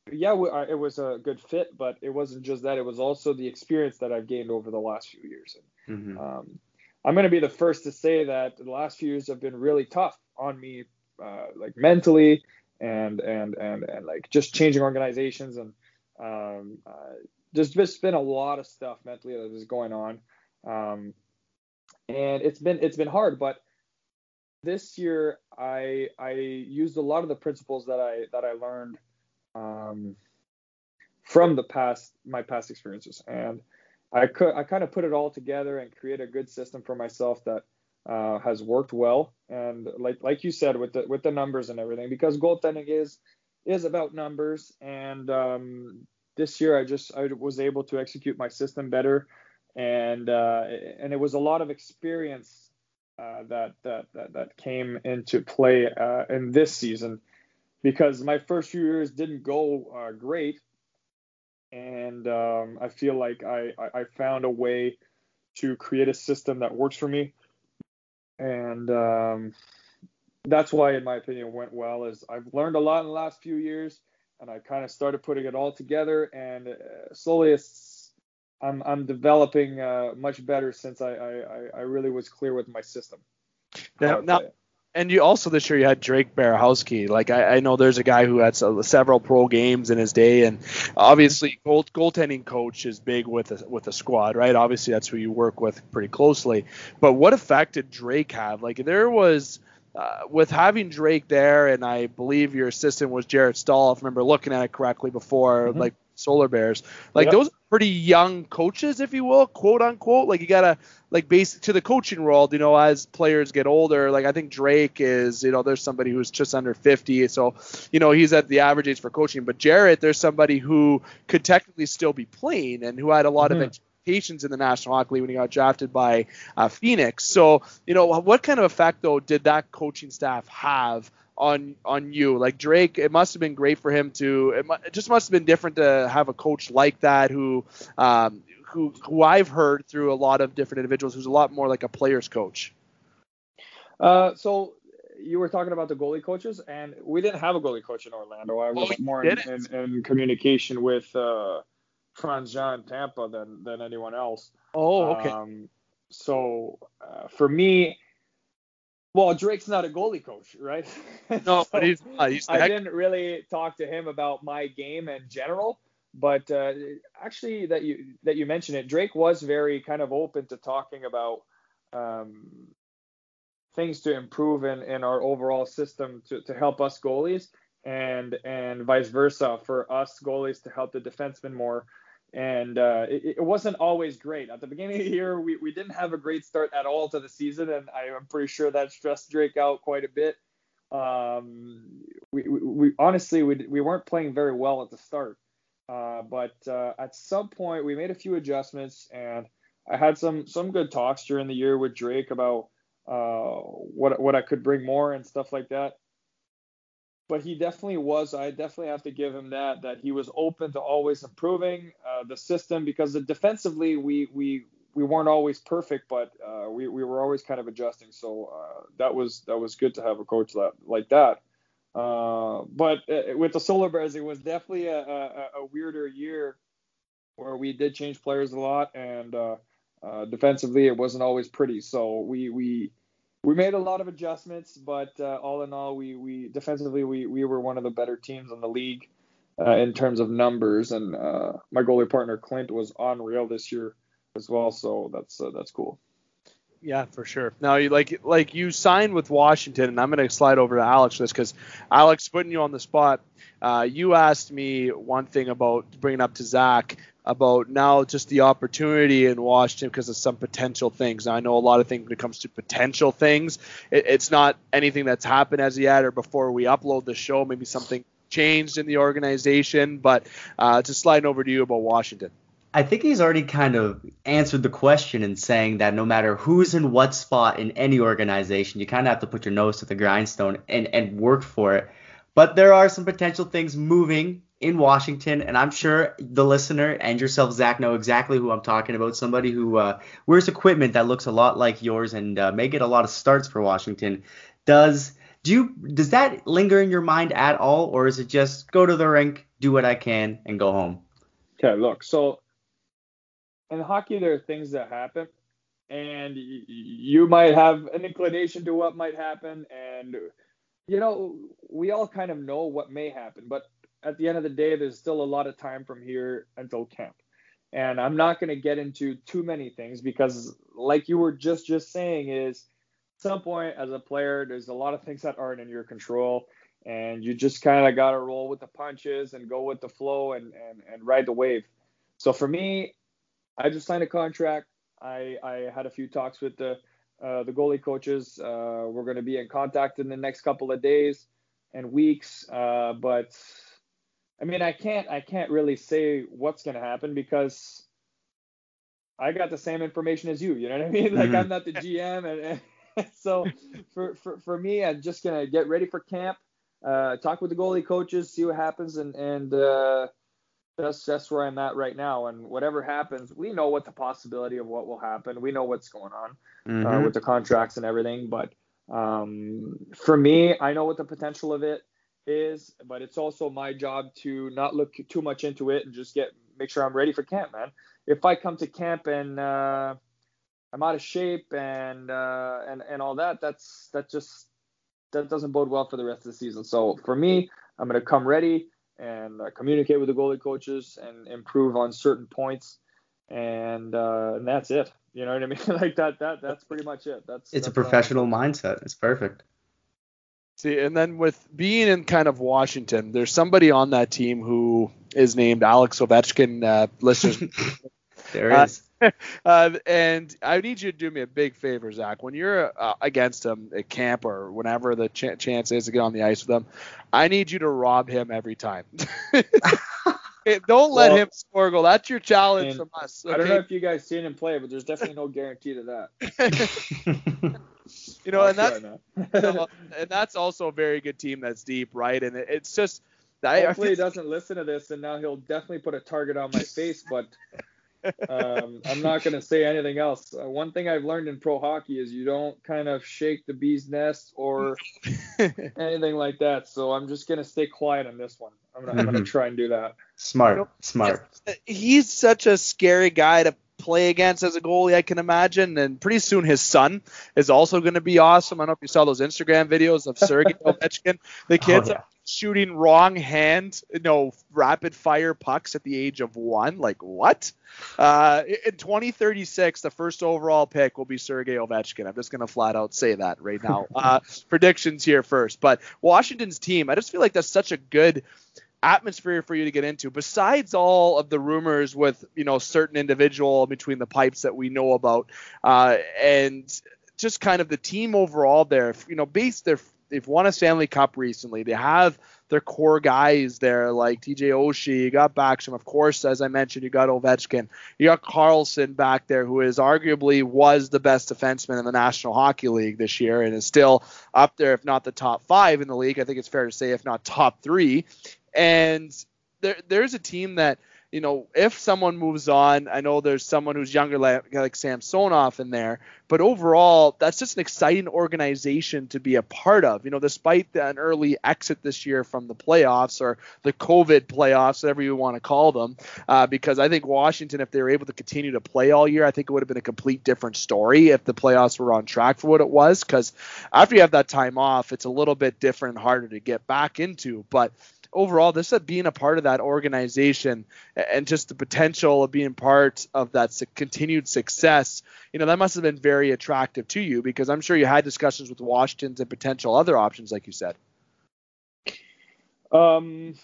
Yeah, it was a good fit, but it wasn't just that. It was also the experience that I've gained over the last few years. And, mm-hmm. um, I'm going to be the first to say that the last few years have been really tough on me, uh, like mentally, and and and and like just changing organizations and um, uh, there's just been a lot of stuff mentally that is going on, um, and it's been it's been hard. But this year, I I used a lot of the principles that I that I learned um, from the past my past experiences, and I could I kind of put it all together and create a good system for myself that uh, has worked well. And like like you said with the with the numbers and everything, because goaltending is is about numbers. And um, this year I just I was able to execute my system better, and uh, and it was a lot of experience uh, that that that that came into play uh, in this season, because my first few years didn't go uh, great, and um, I feel like I I found a way to create a system that works for me and um, that's why, in my opinion, went well. Is I've learned a lot in the last few years, and I kind of started putting it all together, and uh, slowly it's, I'm I'm developing uh, much better since I, I I really was clear with my system. Now, now and you also this year you had Drake Berehowski. Like I, I know there's a guy who had several pro games in his day, and obviously goal, goaltending coach is big with a, with a squad, right? Obviously that's who you work with pretty closely. But what effect did Drake have? Like there was. Uh, with having Drake there, and I believe your assistant was Jared Staal, if I remember looking at it correctly before, mm-hmm. like Solar Bears. Like yep. those pretty young coaches, if you will, quote unquote. Like you gotta like base to the coaching world, you know, as players get older. Like I think Drake is, you know, there's somebody who's just under 50, so you know he's at the average age for coaching. But Jared, there's somebody who could technically still be playing and who had a lot mm-hmm. of expectations in the National Hockey League when he got drafted by uh, Phoenix. So you know, what kind of effect though did that coaching staff have? On on you. Like Drake, it must have been great for him to. It, it just must have been different to have a coach like that who. Um, who, who I've heard through a lot of different individuals, who's a lot more like a player's coach. Uh, so you were talking about the goalie coaches, and we didn't have a goalie coach in Orlando. I was oh, more in, in, in, communication with uh, Frantz Jean Tampa than than anyone else. Oh, okay. Um, so uh, for me, well, Drake's not a goalie coach, right? No, so but he's, uh, he's I didn't really talk to him about my game in general, but uh, actually, that you that you mentioned it, Drake was very kind of open to talking about um, things to improve in, in our overall system to, to help us goalies, and and vice versa for us goalies to help the defensemen more and uh, it, it, wasn't always great. At the beginning of the year, we, we didn't have a great start at all to the season, and I, am pretty sure that stressed Drake out quite a bit. Um, we, we, we, honestly we, we weren't playing very well at the start, uh, but uh, at some point we made a few adjustments, and I had some some good talks during the year with Drake about uh, what what I could bring more and stuff like that but he definitely was. I definitely have to give him that. That he was open to always improving uh, the system because defensively we we we weren't always perfect, but uh, we we were always kind of adjusting. So uh, that was that was good to have a coach that like that. Uh, but uh, with the Solar Bears, it was definitely a, a, a, weirder year where we did change players a lot, and uh, defensively it wasn't always pretty. So we we we made a lot of adjustments, but uh, all in all, we we defensively we we were one of the better teams in the league uh, in terms of numbers, and uh, my goalie partner Clint was unreal this year as well. So that's uh, that's cool. Yeah, for sure. Now, you like like you signed with Washington, and I'm going to slide over to Alex this because Alex, putting you on the spot, uh, you asked me one thing about bringing up to Zach about now just the opportunity in Washington because of some potential things. Now, I know a lot of things when it comes to potential things. It, it's not anything that's happened as yet or before we upload the show. Maybe something changed in the organization, but uh, just sliding over to you about Washington. I think he's already kind of answered the question in saying that no matter who's in what spot in any organization, you kind of have to put your nose to the grindstone and, and work for it. But there are some potential things moving in Washington, and I'm sure the listener and yourself, Zach, know exactly who I'm talking about. Somebody who uh, wears equipment that looks a lot like yours and uh, may get a lot of starts for Washington. Does do you does that linger in your mind at all, or is it just go to the rink, do what I can, and go home? Okay, look. So in hockey, there are things that happen, and you might have an inclination to what might happen, and you know we all kind of know what may happen, but at the end of the day, there's still a lot of time from here until camp. And I'm not going to get into too many things because, like you were just just saying, is some point as a player, there's a lot of things that aren't in your control, and you just kind of got to roll with the punches and go with the flow and, and and ride the wave. So for me, I just signed a contract. I I had a few talks with the uh, the goalie coaches. Uh, we're going to be in contact in the next couple of days and weeks, uh, but I mean, I can't I can't really say what's going to happen because I got the same information as you. You know what I mean? Like mm-hmm. I'm not the GM, and, and so for, for for me, I'm just gonna get ready for camp, uh, talk with the goalie coaches, see what happens, and and uh, that's that's where I'm at right now. And whatever happens, we know what the possibility of what will happen. We know what's going on uh, mm-hmm. uh, with the contracts and everything. But um, for me, I know what the potential of it is, but it's also my job to not look too much into it and just get make sure I'm ready for camp, man. If I come to camp and uh, I'm out of shape and uh, and and all that, that's that just that doesn't bode well for the rest of the season. So for me, I'm gonna come ready and uh, communicate with the goalie coaches and improve on certain points, and uh, and that's it. You know what I mean? like that that that's pretty much it. That's it's that's a professional mindset. It's perfect. See, and then with being in kind of Washington, there's somebody on that team who is named Alex Ovechkin. Uh, just there uh, is. Uh, and I need you to do me a big favor, Zach. When you're uh, against him at camp or whenever the ch- chance is to get on the ice with him, I need you to rob him every time. Don't let well, him score a goal. That's your challenge from us. Okay? I don't know if you guys seen him play, but there's definitely no guarantee to that. you know, and that's you know, and that's also a very good team that's deep, right? And it, it's just hopefully I, he doesn't listen to this, and now he'll definitely put a target on my face. But um, I'm not going to say anything else. Uh, one thing I've learned in pro hockey is you don't kind of shake the bee's nest or anything like that. So I'm just going to stay quiet on this one. I'm going mm-hmm. to try and do that. Smart, smart. He's such a scary guy to play against as a goalie, I can imagine. And pretty soon his son is also going to be awesome. I don't know if you saw those Instagram videos of Sergei Ovechkin. The kids oh, yeah. Shooting wrong hand, you know, rapid fire pucks at the age of one. Like what? Uh, in 2036, the first overall pick will be Sergei Ovechkin. I'm just going to flat out say that right now. Uh, predictions here first. But Washington's team, I just feel like that's such a good atmosphere for you to get into besides all of the rumors with you know certain individual between the pipes that we know about uh, and just kind of the team overall there you know based their they've won a Stanley Cup recently. They have their core guys there like TJ Oshie. You got Backstrom of course as I mentioned you got Ovechkin. You got Carlson back there who is arguably was the best defenseman in the National Hockey League this year and is still up there if not the top 5 in the league. I think it's fair to say if not top 3 and there there's a team that you know, if someone moves on, I know there's someone who's younger like, like Samsonov in there, but overall, that's just an exciting organization to be a part of. You know, despite an early exit this year from the playoffs or the COVID playoffs, whatever you want to call them, uh, because I think Washington, if they were able to continue to play all year, I think it would have been a complete different story if the playoffs were on track for what it was. Because after you have that time off, it's a little bit different, harder to get back into. But overall, this is being a part of that organization and just the potential of being part of that continued success. You know, that must have been very attractive to you because I'm sure you had discussions with Washington's and potential other options, like you said. Um,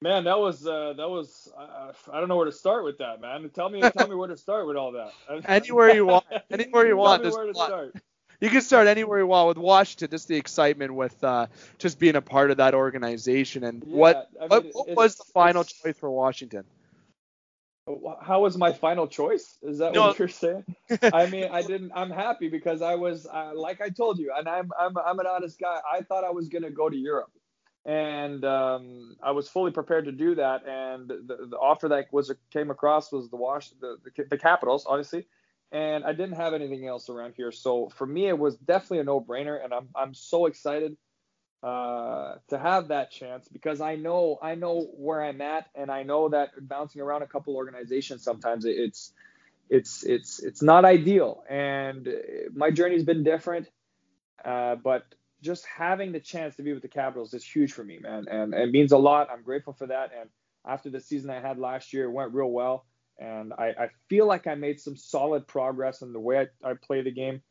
man, that was uh, that was uh, I don't know where to start with that, man. Tell me tell me where to start with all that. anywhere you want, anywhere you want. Tell me where to start you can start anywhere you want with Washington. Just the excitement with uh, just being a part of that organization. And yeah, what I mean, what, what was the final choice for Washington? How was my final choice? Is that no. what you're saying? I mean, I didn't. I'm happy because I was, uh, like I told you, and I'm I'm I'm an honest guy. I thought I was gonna go to Europe. and um, I was fully prepared to do that. And the, the offer that was came across was the Wash the, the, the Capitals, obviously, and I didn't have anything else around here. So for me, it was definitely a no-brainer, and I'm I'm so excited uh, to have that chance because I know I know where I'm at, and I know that bouncing around a couple organizations sometimes it's it's it's it's not ideal, and my journey's been different, uh, but just having the chance to be with the Capitals is huge for me, man, and, and it means a lot. I'm grateful for that. And after the season I had last year, it went real well, and I, I feel like I made some solid progress in the way I, I play the game,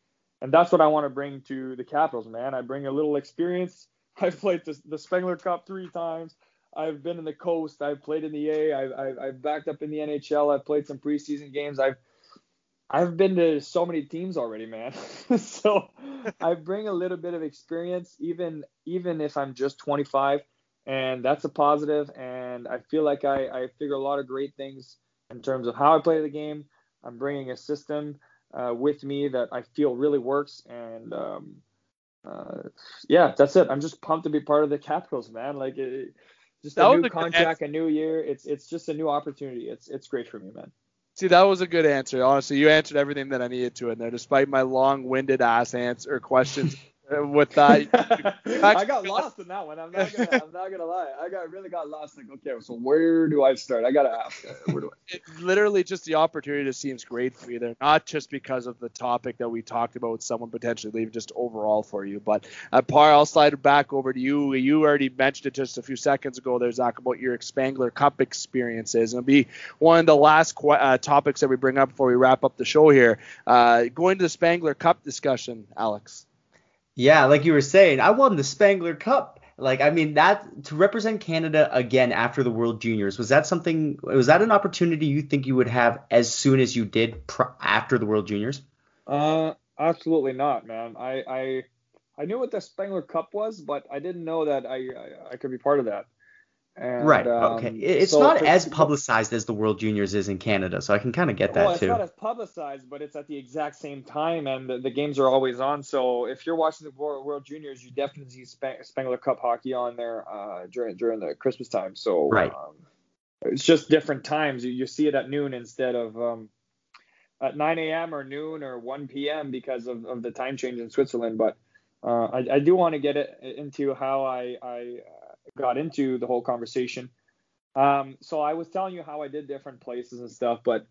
and that's what I want to bring to the Capitals, man. I bring a little experience. I've played the, the Spengler Cup three times. I've been in the coast. I've played in the A. I've, I've, I've backed up in the NHL. I've played some preseason games. I've I've been to so many teams already, man. so I bring a little bit of experience, even even if I'm just 25, and that's a positive. And I feel like I, I figure a lot of great things in terms of how I play the game. I'm bringing a system uh, with me that I feel really works, and um, uh, yeah, that's it. I'm just pumped to be part of the Capitals, man. Like it, just a new contract, a new year. It's it's just a new opportunity. It's it's great for me, man. See, that was a good answer. Honestly, you answered everything that I needed to in there, despite my long-winded ass answer questions. with that. I got lost in that one. I'm not gonna. I'm not gonna lie. I got really got lost. Like, okay, so where do I start? I gotta ask. Uh, where do I? It's literally just the opportunity seems great for you there, not just because of the topic that we talked about with someone potentially leaving, just overall for you. But uh, Par, I'll slide it back over to you. You already mentioned it just a few seconds ago there, Zach, about your Spengler Cup experiences, and it'll be one of the last qu- uh, topics that we bring up before we wrap up the show here. Uh, going to the Spengler Cup discussion, Alex. Yeah, like you were saying, I won the Spengler Cup. Like, I mean, that to represent Canada again after the World Juniors was that something? Was that an opportunity you think you would have as soon as you did pr- after the World Juniors? Uh, absolutely not, man. I I I knew what the Spengler Cup was, but I didn't know that I I, I could be part of that. And, right. Um, okay. It's so not as publicized as the World Juniors is in Canada, so I can kind of get that well, too. Well, it's not as publicized, but it's at the exact same time, and the, the games are always on. So if you're watching the World Juniors, you definitely see Spengler Cup hockey on there uh, during during the Christmas time. So right. Um, it's just different times. You, you see it at noon instead of um, at 9 a.m. or noon or 1 p.m. because of, of the time change in Switzerland. But uh, I, I do want to get it into how I, I got into the whole conversation. Um, so I was telling you how I did different places and stuff, but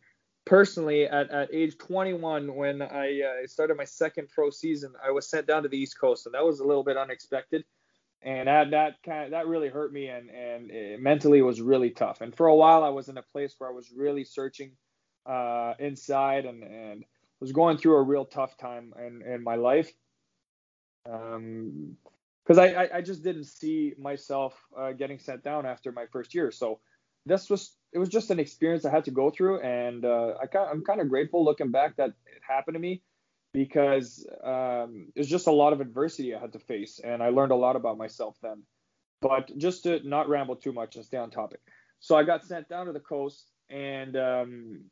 personally, at, at age 21, when I uh, started my second pro season, I was sent down to the East Coast, and that was a little bit unexpected. And that that kind of, that really hurt me, and and it mentally it was really tough. And for a while, I was in a place where I was really searching uh, inside, and and was going through a real tough time in in my life. Um, because I, I, I just didn't see myself uh, getting sent down after my first year. So this was it was just an experience I had to go through, and uh, I I'm kind of grateful looking back that it happened to me because um, it was just a lot of adversity I had to face, and I learned a lot about myself then. But just to not ramble too much and stay on topic. So I got sent down to the coast, and um,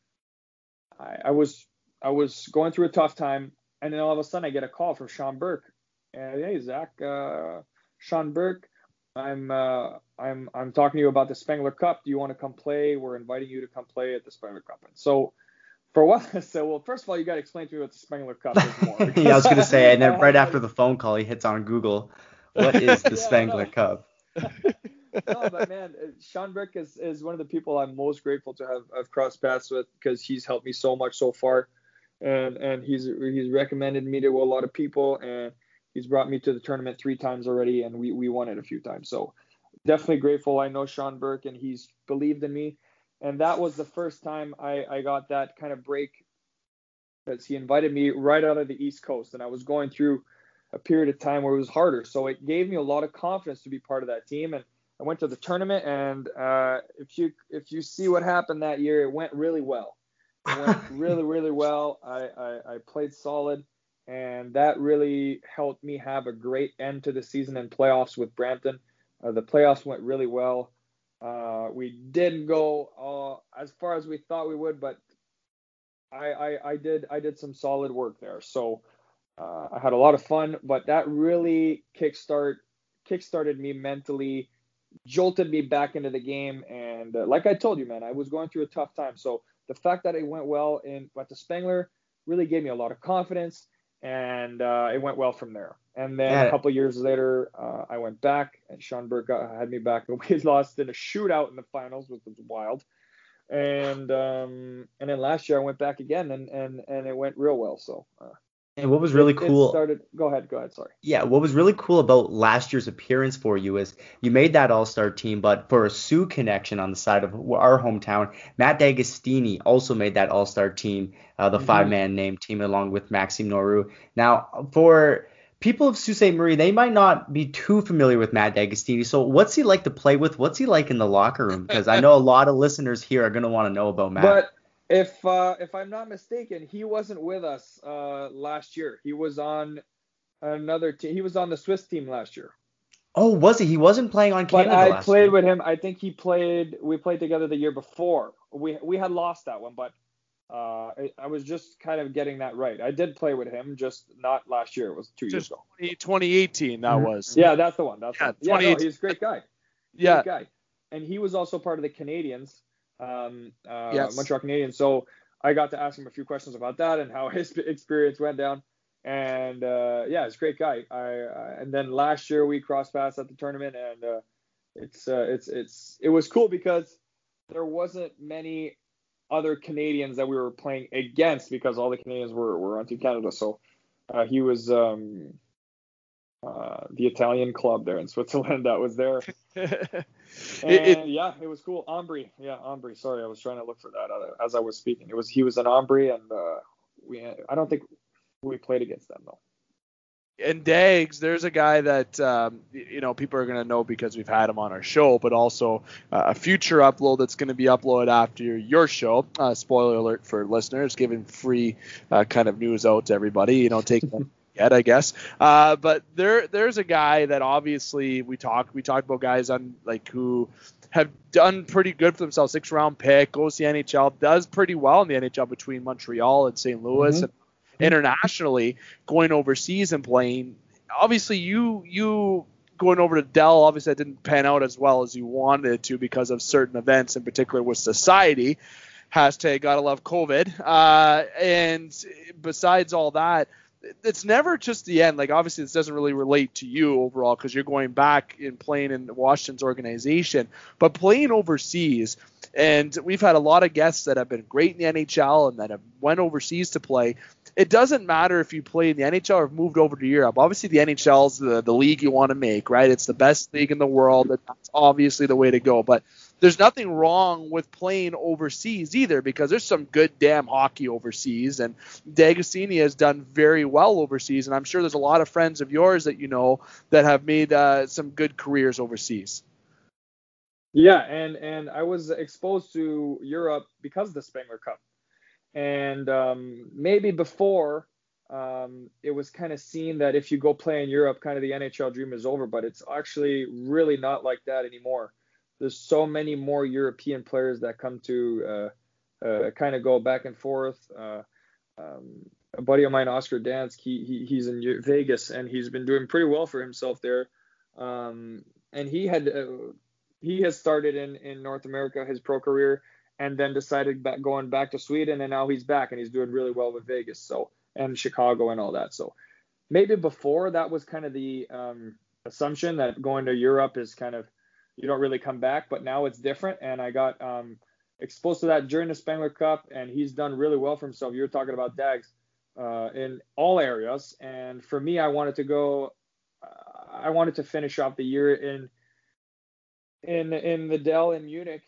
I, I was I was going through a tough time, and then all of a sudden I get a call from Sean Burke, hey, Zach, uh, Sean Burke, I'm uh, I'm I'm talking to you about the Spengler Cup. Do you want to come play? We're inviting you to come play at the Spengler Cup. And so for what? So well, first of all, you got to explain to me what the Spengler Cup is more. yeah, I was gonna say, and then right after the phone call, he hits on Google, what is the yeah, Spengler no. Cup? no, but man, uh, Sean Burke is, is one of the people I'm most grateful to have, have crossed paths with because he's helped me so much so far, and and he's he's recommended me to a lot of people, and He's brought me to the tournament three times already, and we, we won it a few times. So definitely grateful. I know Sean Burke, and he's believed in me. And that was the first time I, I got that kind of break because he invited me right out of the East Coast, and I was going through a period of time where it was harder. So it gave me a lot of confidence to be part of that team. And I went to the tournament, and uh, if you if you see what happened that year, it went really well. It went really really well. I, I, I played solid and that really helped me have a great end to the season and playoffs with Brampton. Uh, the playoffs went really well. Uh, we didn't go uh, as far as we thought we would, but I, I, I did I did some solid work there. So uh, I had a lot of fun, but that really kickstart kickstarted me mentally, jolted me back into the game. And uh, like I told you, man, I was going through a tough time. So the fact that it went well in at the Spengler really gave me a lot of confidence, and uh, it went well from there. And then yeah. a couple years later, uh, I went back, and Sean Burke had me back. and We lost in a shootout in the finals, which was wild. And um, and then last year I went back again, and and and it went real well. So uh, and what was really it, cool it started go ahead, go ahead, sorry. Yeah, what was really cool about last year's appearance for you is you made that all-star team, but for a Soo connection on the side of our hometown, Matt D'Agostini also made that all-star team, uh, the mm-hmm. five-man name team along with Maxim Noreau. Now, for people of Sault Ste. Marie, they might not be too familiar with Matt D'Agostini. So what's he like to play with? What's he like in the locker room? Because I know a lot of listeners here are going to want to know about Matt. But if uh, if I'm not mistaken, he wasn't with us uh, last year. He was on another team. He was on the Swiss team last year. Oh, was he? He wasn't playing on Canada. But I played year. with him. I think he played. We played together the year before. We we had lost that one, but uh, I, I, was just kind of getting that right. I did play with him, just not last year. It was two just years ago. 2018, that mm-hmm. was. Yeah, that's the one. That's yeah, the one. yeah. No, he's a great guy. Yeah, guy. And he was also part of the Canadiens, um, uh, yes. Montreal Canadiens. So I got to ask him a few questions about that and how his experience went down. And uh, yeah, he's a great guy. I, I, and then last year we crossed paths at the tournament, and uh, it's uh, it's it's it was cool because there wasn't many other Canadians that we were playing against because all the Canadians were were on Team Canada. So uh, he was um, uh, the Italian club there in Switzerland that was there. it, it, yeah, it was cool. Ambri, yeah, Ambri. Sorry, I was trying to look for that as I was speaking. It was he was an Ambri, and uh, we I don't think we played against them though. And Dags, there's a guy that um, you know people are going to know because we've had him on our show, but also uh, a future upload that's going to be uploaded after your show. Uh, spoiler alert for listeners, giving free uh, kind of news out to everybody. You know, take them yet, I guess. Uh, but there, there's a guy that obviously we talk we talked about guys on like who have done pretty good for themselves. Six round pick, goes to the NHL, does pretty well in the NHL between Montreal and St. Louis, mm-hmm. and internationally, going overseas and playing. Obviously, you you going over to DEL, obviously that didn't pan out as well as you wanted it to because of certain events, in particular with society. Hashtag gotta love COVID. Uh, and besides all that, it's never just the end. Like obviously this doesn't really relate to you overall because you're going back and playing in Washington's organization, but playing overseas. And we've had a lot of guests that have been great in the NHL and that have went overseas to play. It doesn't matter if you play in the NHL or moved over to Europe. Obviously, the NHL is the, the league you want to make, right? It's the best league in the world. That's obviously the way to go. But there's nothing wrong with playing overseas either because there's some good damn hockey overseas and D'Agostini has done very well overseas and I'm sure there's a lot of friends of yours that you know that have made uh, some good careers overseas. Yeah, and and I was exposed to Europe because of the Spengler Cup, and um, maybe before um, it was kind of seen that if you go play in Europe, kind of the NHL dream is over, but it's actually really not like that anymore there's so many more European players that come to uh, uh, kind of go back and forth. Uh, um, a buddy of mine, Oscar Dansk, he, he, he's in Vegas and he's been doing pretty well for himself there. Um, and he had uh, he has started in in North America his pro career and then decided back, going back to Sweden and now he's back and he's doing really well with Vegas. So and Chicago and all that. So maybe before that was kind of the um, assumption that going to Europe is kind of you don't really come back. But now it's different, and I got um, exposed to that during the Spengler Cup, and he's done really well for himself. You were talking about Dags uh, in all areas, and for me, I wanted to go. Uh, I wanted to finish off the year in in in the DEL in Munich.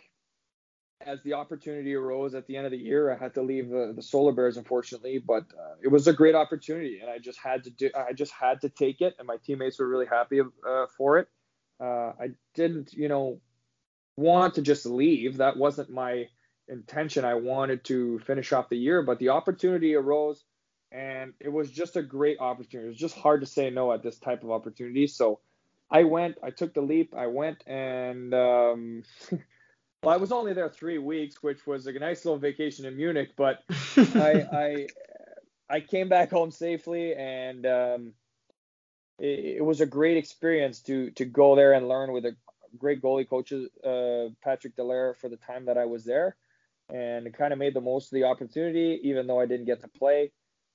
As the opportunity arose at the end of the year, I had to leave the, the Solar Bears, unfortunately, but uh, it was a great opportunity, and I just had to do. I just had to take it, and my teammates were really happy uh, for it uh, I didn't, you know, want to just leave. That wasn't my intention. I wanted to finish off the year, but the opportunity arose, and it was just a great opportunity. It was just hard to say no at this type of opportunity. So I went. I took the leap. I went, and um, well, I was only there three weeks, which was a nice little vacation in Munich. But I, I, I came back home safely, and um, it, it was a great experience to to go there and learn with a great goalie coach, uh, Patrick Dallaire, for the time that I was there, and kind of made the most of the opportunity, even though I didn't get to play.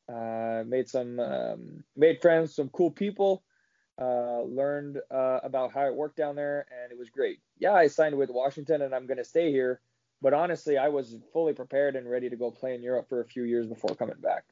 Uh, made some um, made friends, some cool people. Uh, learned uh, about how it worked down there, and it was great. Yeah, I signed with Washington, and I'm going to stay here. But honestly, I was fully prepared and ready to go play in Europe for a few years before coming back.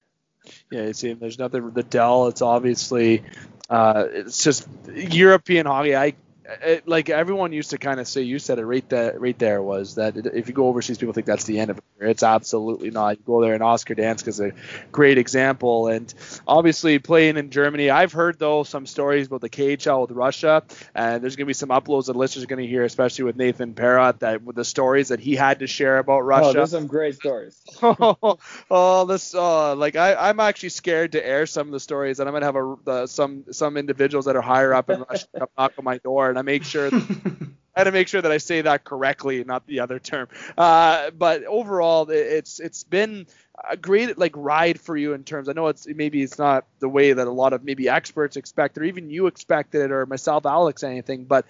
Yeah, see seems there's nothing the DEL. It's obviously uh, it's just European hockey. I it, like everyone used to kind of say, you said it right there, right there was that if you go overseas, people think that's the end of it. It's absolutely not. You go there, and Oscar Dansk is a great example. And obviously, playing in Germany, I've heard though some stories about the KHL with Russia, and there's going to be some uploads that listeners are going to hear, especially with Nathan Perrott, that with the stories that he had to share about Russia. Oh, there's some great stories. oh, this, uh, like I, I'm actually scared to air some of the stories, and I'm going to have a uh, some some individuals that are higher up in Russia knock on my door and I make sure. I had to make sure that I say that correctly, not the other term. Uh, but overall, it's it's been a great like ride for you in terms. I know it's maybe it's not the way that a lot of maybe experts expect, or even you expected it, or myself, Alex, anything. But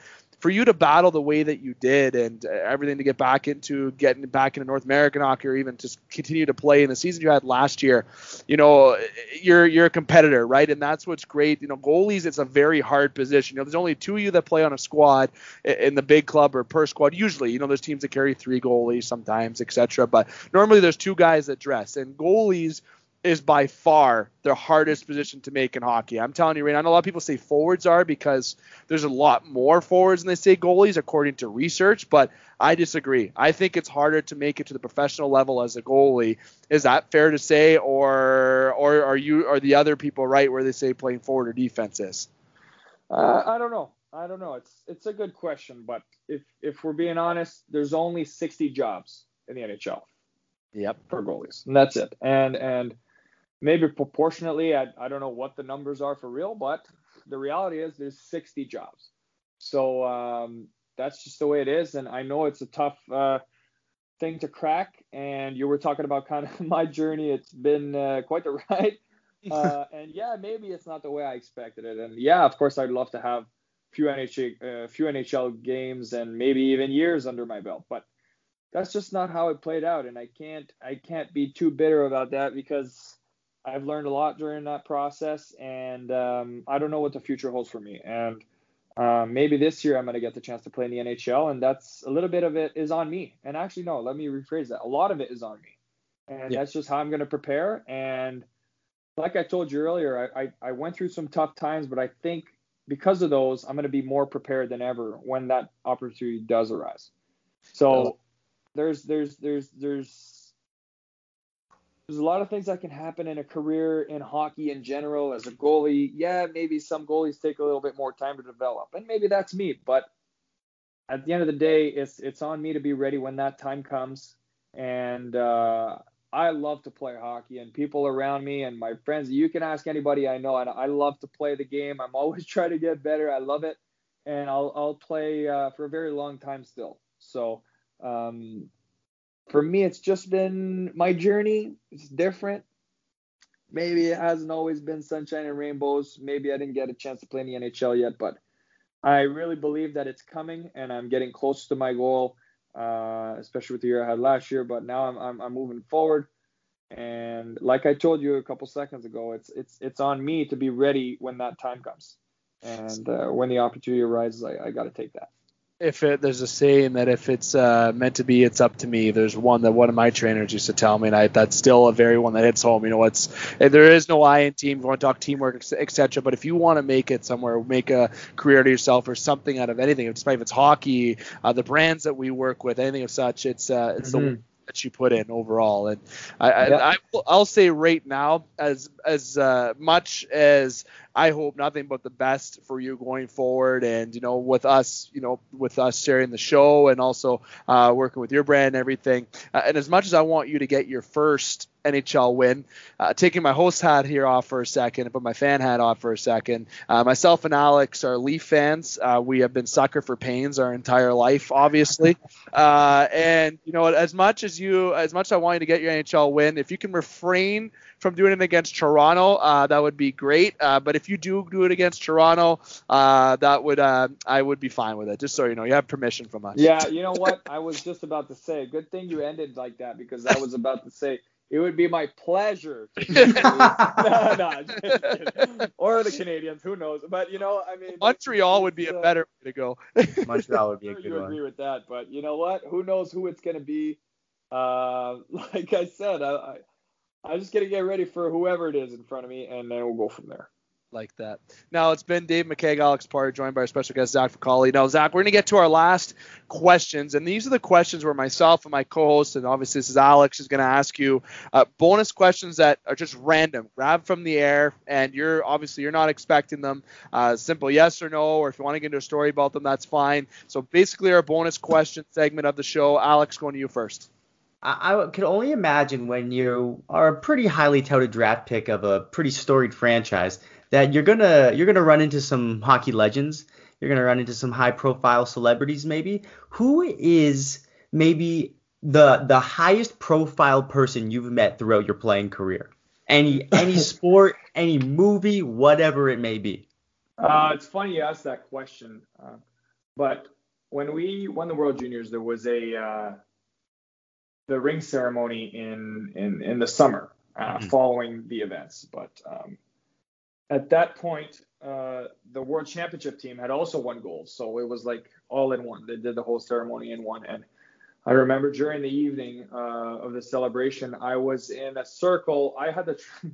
for you to battle the way that you did and uh, everything to get back into getting back into North American hockey or even just continue to play in the season you had last year, you know, uh, you're you're a competitor, right? And that's what's great. You know, goalies it's a very hard position. You know, there's only two of you that play on a squad in the big club or per squad. Usually, you know, there's teams that carry three goalies sometimes, etc. But normally there's two guys that dress and goalies is by far the hardest position to make in hockey. I'm telling you right now, a lot of people say forwards are because there's a lot more forwards than they say goalies, according to research, but I disagree. I think it's harder to make it to the professional level as a goalie. Is that fair to say, or or are you are the other people right where they say playing forward or defense is? Uh, I don't know. I don't know. It's it's a good question, but if if we're being honest, there's only 60 jobs in the NHL. Yep. For goalies, and that's it. And and maybe proportionately, I, I don't know what the numbers are for real, but the reality is there's 60 jobs. So um, that's just the way it is. And I know it's a tough uh, thing to crack. And you were talking about kind of my journey. It's been uh, quite the ride. Uh, and yeah, maybe it's not the way I expected it. And yeah, of course, I'd love to have a few NHL, uh, few NHL games and maybe even years under my belt. But that's just not how it played out. And I can't, I can't be too bitter about that because I've learned a lot during that process, and um, I don't know what the future holds for me. And um, maybe this year I'm going to get the chance to play in the NHL, and that's a little bit of it is on me. And actually, no, let me rephrase that. A lot of it is on me, and yeah. that's just how I'm going to prepare. And like I told you earlier, I, I, I went through some tough times, but I think because of those, I'm going to be more prepared than ever when that opportunity does arise. So there's there's there's there's there's a lot of things that can happen in a career in hockey in general as a goalie. Yeah, maybe some goalies take a little bit more time to develop, and maybe that's me. But at the end of the day, it's it's on me to be ready when that time comes. And uh, I love to play hockey, and people around me and my friends. You can ask anybody I know, and I love to play the game. I'm always trying to get better. I love it, and I'll I'll play uh, for a very long time still. So um, for me, it's just been my journey. It's different. Maybe it hasn't always been sunshine and rainbows. Maybe I didn't get a chance to play in the NHL yet, but I really believe that it's coming, and I'm getting close to my goal, uh, especially with the year I had last year. But now I'm, I'm, I'm moving forward, and like I told you a couple seconds ago, it's it's it's on me to be ready when that time comes, and uh, when the opportunity arises, I, I got to take that if it, there's a saying that if it's uh, meant to be, it's up to me. There's one that one of my trainers used to tell me, and I, that's still a very one that hits home. You know, it's there is no I in team. You want to talk teamwork, etc. But if you want to make it somewhere, make a career to yourself or something out of anything, despite if it's hockey, uh, the brands that we work with, anything of such, it's uh, it's mm-hmm. the that you put in overall. And I, I, I will say right now, as as uh, much as I hope nothing but the best for you going forward. And, you know, with us, you know, with us sharing the show and also uh, working with your brand and everything. Uh, and as much as I want you to get your first NHL win. Uh, taking my host hat here off for a second and put my fan hat off for a second. Uh, myself and Alex are Leaf fans. Uh, we have been sucker for pains our entire life, obviously. Uh, and you know, as much as you, as much as I want you to get your NHL win, if you can refrain from doing it against Toronto, uh, that would be great. Uh, but if if you do do it against Toronto, uh, that would uh, I would be fine with it. Just so you know, you have permission from us. Yeah, you know what? I was just about to say. Good thing you ended like that because I was about to say it would be my pleasure. no, no, or the Canadiens, who knows? But you know, I mean, Montreal would be a better way to go. Montreal would be a good you one. agree with that, but you know what? Who knows who it's gonna be? Uh, like I said, I, I I'm just gonna get ready for whoever it is in front of me, and then we'll go from there like that. Now it's been Dave McKeag, Alex Parr, joined by our special guest Zach Fucale. Now Zach, we're gonna get to our last questions, and these are the questions where myself and my co-host, and obviously this is Alex, is gonna ask you uh, bonus questions that are just random, grab from the air, and you're obviously you're not expecting them. Uh, simple yes or no, or if you want to get into a story about them, that's fine. So basically, our bonus question segment of the show. Alex, going to you first. I, I could only imagine when you are a pretty highly touted draft pick of a pretty storied franchise that you're gonna you're gonna run into some hockey legends. You're gonna run into some high profile celebrities maybe. Who is maybe the the highest profile person you've met throughout your playing career? Any any sport, any movie, whatever it may be. Uh, it's funny you asked that question, uh, but when we won the World Juniors, there was a uh, the ring ceremony in in in the summer uh, mm-hmm. following the events. But um, at that point, uh, the World Championship team had also won gold, so it was like all in one. They did the whole ceremony in one. And I remember during the evening uh, of the celebration, I was in a circle. I had the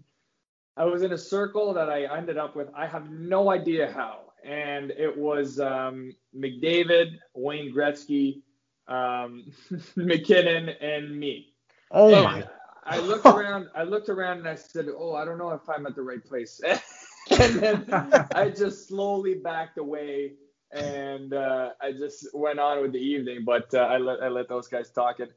I was in a circle that I ended up with. I have no idea how. And it was um, McDavid, Wayne Gretzky, um, MacKinnon, and me. Oh and my! I looked around. I looked around and I said, "Oh, I don't know if I'm at the right place." and then I just slowly backed away, and uh, I just went on with the evening. But uh, I let I let those guys talk. And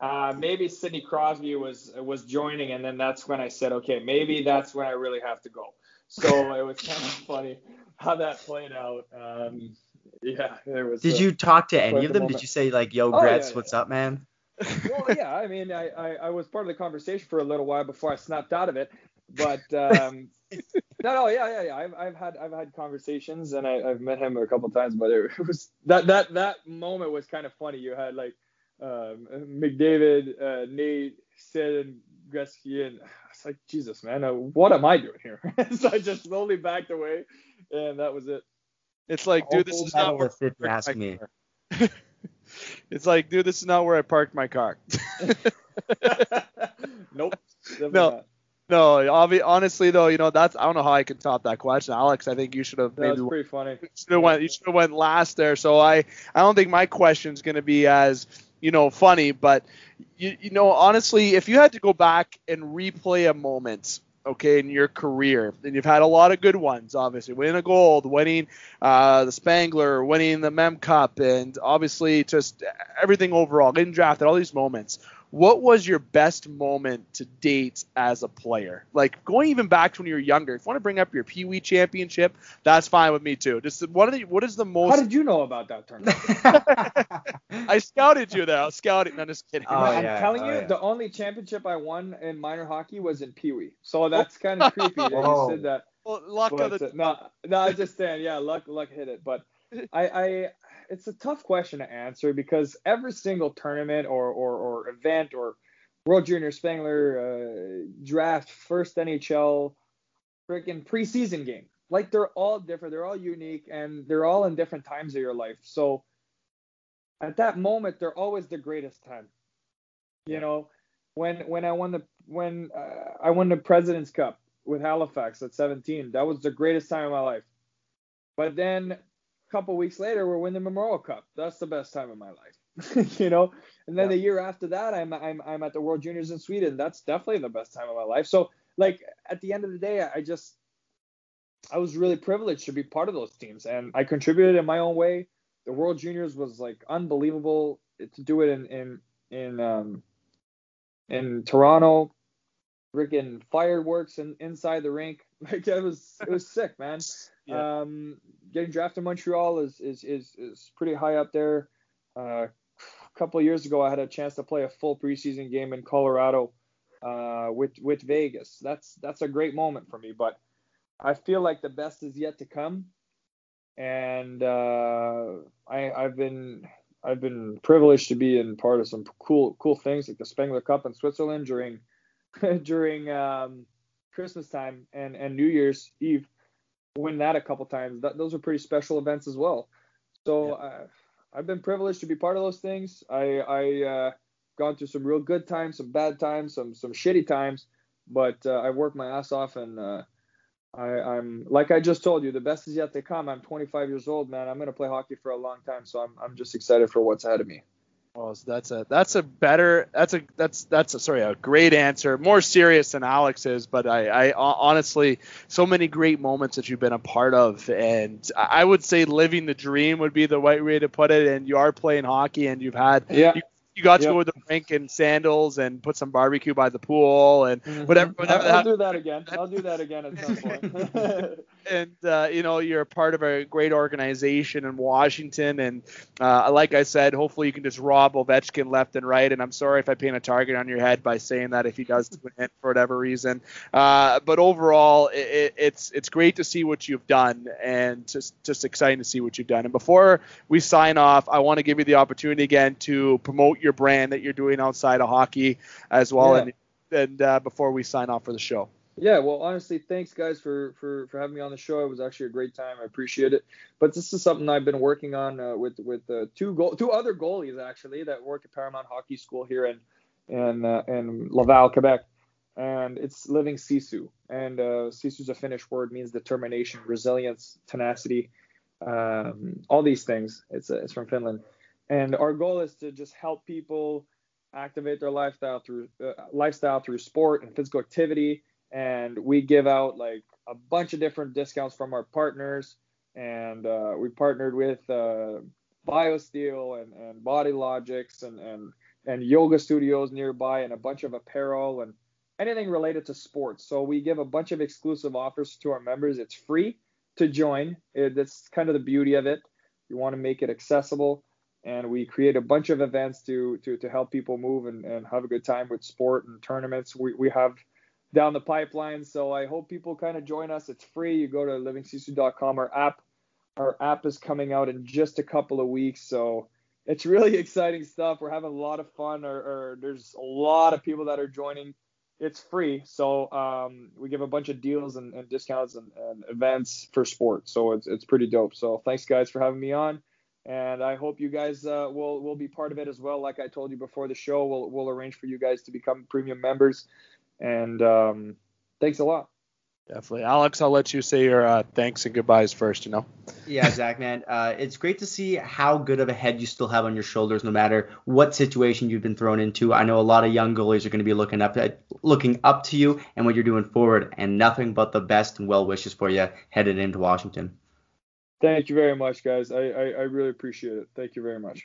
uh, maybe Sidney Crosby was was joining, and then that's when I said, "Okay, maybe that's when I really have to go." So it was kind of funny how that played out. Um, yeah, there was. Did you talk to any of them? Did you say like, "Yo, Gretz, oh, yeah, what's yeah. up, man"? well, yeah. I mean, I, I, I was part of the conversation for a little while before I snapped out of it. But um, no, no, yeah, yeah, yeah. I've, I've had I've had conversations and I, have met him a couple times, but it was that that that moment was kind of funny. You had like um, McDavid, uh, Nate, Sid, and Gretzky, and it's like Jesus, man, uh, what am I doing here? so I just slowly backed away, and that was it. It's like, dude, this is not where Sid ask me. it's like, dude, this is not where I parked my car. nope. No. Not. No, obvi- honestly though, you know that's I don't know how I can top that question, Alex. I think you should have maybe pretty funny. Should have went. You should have went last there. So I I don't think my question is going to be as you know funny, but you you know honestly, if you had to go back and replay a moment okay, in your career. And you've had a lot of good ones, obviously, winning a gold, winning uh, the Spengler, winning the Mem Cup, and obviously just everything overall, getting drafted, all these moments what was your best moment to date as a player? Like going even back to when you were younger. If you want to bring up your Pee Wee championship, that's fine with me too. Just what are the, what is the most? How did you know about that tournament? I scouted you though. I was scouting. I'm just kidding. Oh, I'm yeah. telling oh, you, yeah. the only championship I won in minor hockey was in Pee Wee. So that's kind of creepy that you said that. Well, luck but, of the... Uh, no, no, I just saying, yeah, luck, luck hit it. But I, I, it's a tough question to answer because every single tournament or, or, or event or World Junior Spengler uh, draft, first NHL, freaking preseason game. Like they're all different, they're all unique, and they're all in different times of your life. So at that moment, they're always the greatest time. You know, when when I won the when uh, I won the President's Cup with Halifax at 17, that was the greatest time of my life. But then couple weeks later, we're winning the Memorial Cup. That's the best time of my life, you know. And then yeah. the year after that, I'm, I'm I'm at the World Juniors in Sweden. That's definitely the best time of my life. So like at the end of the day, I just I was really privileged to be part of those teams, and I contributed in my own way. The World Juniors was like unbelievable to do it in in in um in Toronto. Freaking fireworks and in, inside the rink. Like it was it was sick, man. Yeah. Um, getting drafted in Montreal is is is, is pretty high up there. Uh, a couple of years ago, I had a chance to play a full preseason game in Colorado uh, with with Vegas. That's that's a great moment for me. But I feel like the best is yet to come, and uh, I, I've been I've been privileged to be in part of some cool cool things like the Spengler Cup in Switzerland during during um, Christmas time and and New Year's Eve. Win that a couple times. That, those are pretty special events as well. So yeah. uh, I've been privileged to be part of those things. I I uh, gone through some real good times, some bad times, some some shitty times, but uh, I worked my ass off and uh, I, am like I just told you, the best is yet to come. I'm 25 years old, man. I'm gonna play hockey for a long time, so I'm I'm just excited for what's ahead of me. Well, that's a that's a better that's a that's that's a sorry a great answer, more serious than Alex is, but I, I honestly so many great moments that you've been a part of, and I would say living the dream would be the right way to put it. And you are playing hockey, and you've had yeah. You, you got to yep. go to the rink in sandals and put some barbecue by the pool and mm-hmm. whatever. whatever I'll, I'll do that again. I'll do that again at some point. and uh, you know you're a part of a great organization in Washington, and uh, like I said, hopefully you can just rob Ovechkin left and right. And I'm sorry if I paint a target on your head by saying that if he does win for whatever reason. Uh, but overall, it, it's it's great to see what you've done, and just just exciting to see what you've done. And before we sign off, I want to give you the opportunity again to promote your brand that you're doing outside of hockey as well, yeah. and and uh, before we sign off for the show. Yeah, well, honestly, thanks guys for for for having me on the show. It was actually a great time. I appreciate it. But this is something I've been working on uh, with with uh, two goal two other goalies actually that work at Paramount Hockey School here in in uh, in Laval, Quebec, and it's living Sisu. And uh, Sisu is a Finnish word, means determination, resilience, tenacity, um, all these things. It's uh, it's from Finland, and our goal is to just help people activate their lifestyle through uh, lifestyle through sport and physical activity. And we give out like a bunch of different discounts from our partners. And uh, we partnered with uh, biosteel and, and body logics and, and and yoga studios nearby and a bunch of apparel and anything related to sports. So we give a bunch of exclusive offers to our members. It's free to join. It, that's kind of the beauty of it. You want to make it accessible and we create a bunch of events to to, to help people move and, and have a good time with sport and tournaments we, we have down the pipeline. So I hope people kind of join us. It's free. You go to livingsisu.com. Our app, our app is coming out in just a couple of weeks. So it's really exciting stuff. We're having a lot of fun. Or, or there's a lot of people that are joining. It's free. So um, we give a bunch of deals and, and discounts and, and, events for sports. So it's it's pretty dope. So thanks guys for having me on. And I hope you guys uh, will will be part of it as well. Like I told you before the show, we'll we'll arrange for you guys to become premium members and um, thanks a lot. Definitely, Alex. I'll let you say your uh, thanks and goodbyes first. You know. yeah, Zach, man. Uh, it's great to see how good of a head you still have on your shoulders, no matter what situation you've been thrown into. I know a lot of young goalies are going to be looking up at, looking up to you and what you're doing forward, and nothing but the best and well wishes for you headed into Washington. Thank you very much, guys. I, I, I really appreciate it. Thank you very much.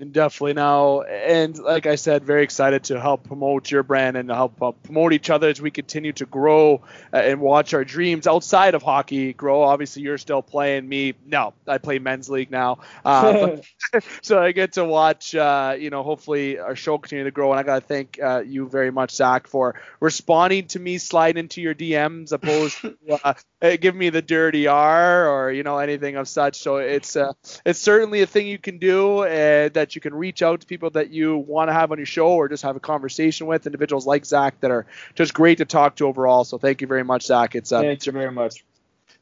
Definitely now, and like I said, very excited to help promote your brand and help uh, promote each other as we continue to grow uh, and watch our dreams outside of hockey grow. Obviously, you're still playing. Me, no, I play men's league now, uh, so I get to watch. Uh, you know, hopefully our show continue to grow, and I gotta thank uh, you very much, Zach, for responding to me sliding into your DMs, opposed to uh, giving me the dirty R or you know anything of such. So it's it's certainly a thing you can do, and that that you can reach out to people that you want to have on your show or just have a conversation with individuals like Zach that are just great to talk to overall. So thank you very much, Zach. It's uh, thank you very much.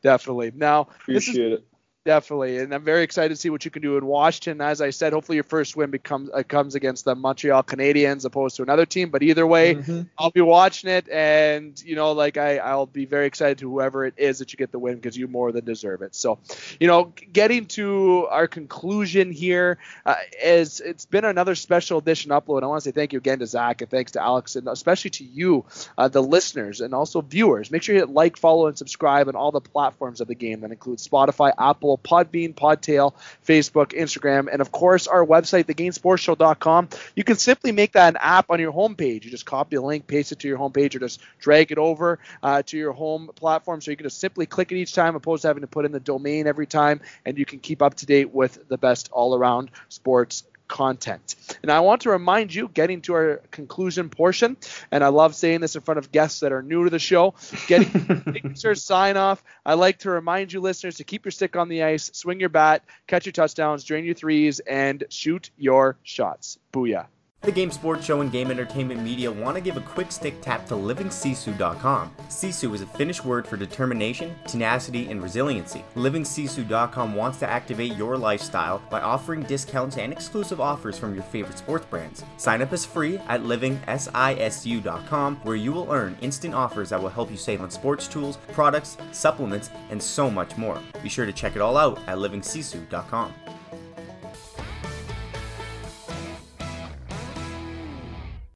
Definitely. Now, appreciate is, it. Definitely, and I'm very excited to see what you can do in Washington. As I said, hopefully your first win becomes uh, comes against the Montreal Canadiens opposed to another team. But either way, mm-hmm. I'll be watching it, and you know, like I, I'll be very excited to whoever it is that you get the win because you more than deserve it. So, you know, getting to our conclusion here uh, is it's been another special edition upload. I want to say thank you again to Zach and thanks to Alex and especially to you, uh, the listeners and also viewers. Make sure you hit like, follow, and subscribe on all the platforms of the game that include Spotify, Apple. Podbean, Podtail, Facebook, Instagram, and of course our website, thegamesportshow.com. You can simply make that an app on your homepage. You just copy the link, paste it to your homepage, or just drag it over uh, to your home platform. So you can just simply click it each time, opposed to having to put in the domain every time, and you can keep up to date with the best all-around sports content. And I want to remind you, getting to our conclusion portion, and I love saying this in front of guests that are new to the show, getting signature sign off. I like to remind you, listeners, to keep your stick on the ice, swing your bat, catch your touchdowns, drain your threes, and shoot your shots. Booyah. The Game Sports Show and Game Entertainment Media want to give a quick stick tap to livingsisu.com. Sisu is a Finnish word for determination, tenacity, and resiliency. Livingsisu.com wants to activate your lifestyle by offering discounts and exclusive offers from your favorite sports brands. Sign up is free at livingsisu.com where you will earn instant offers that will help you save on sports tools, products, supplements, and so much more. Be sure to check it all out at livingsisu.com.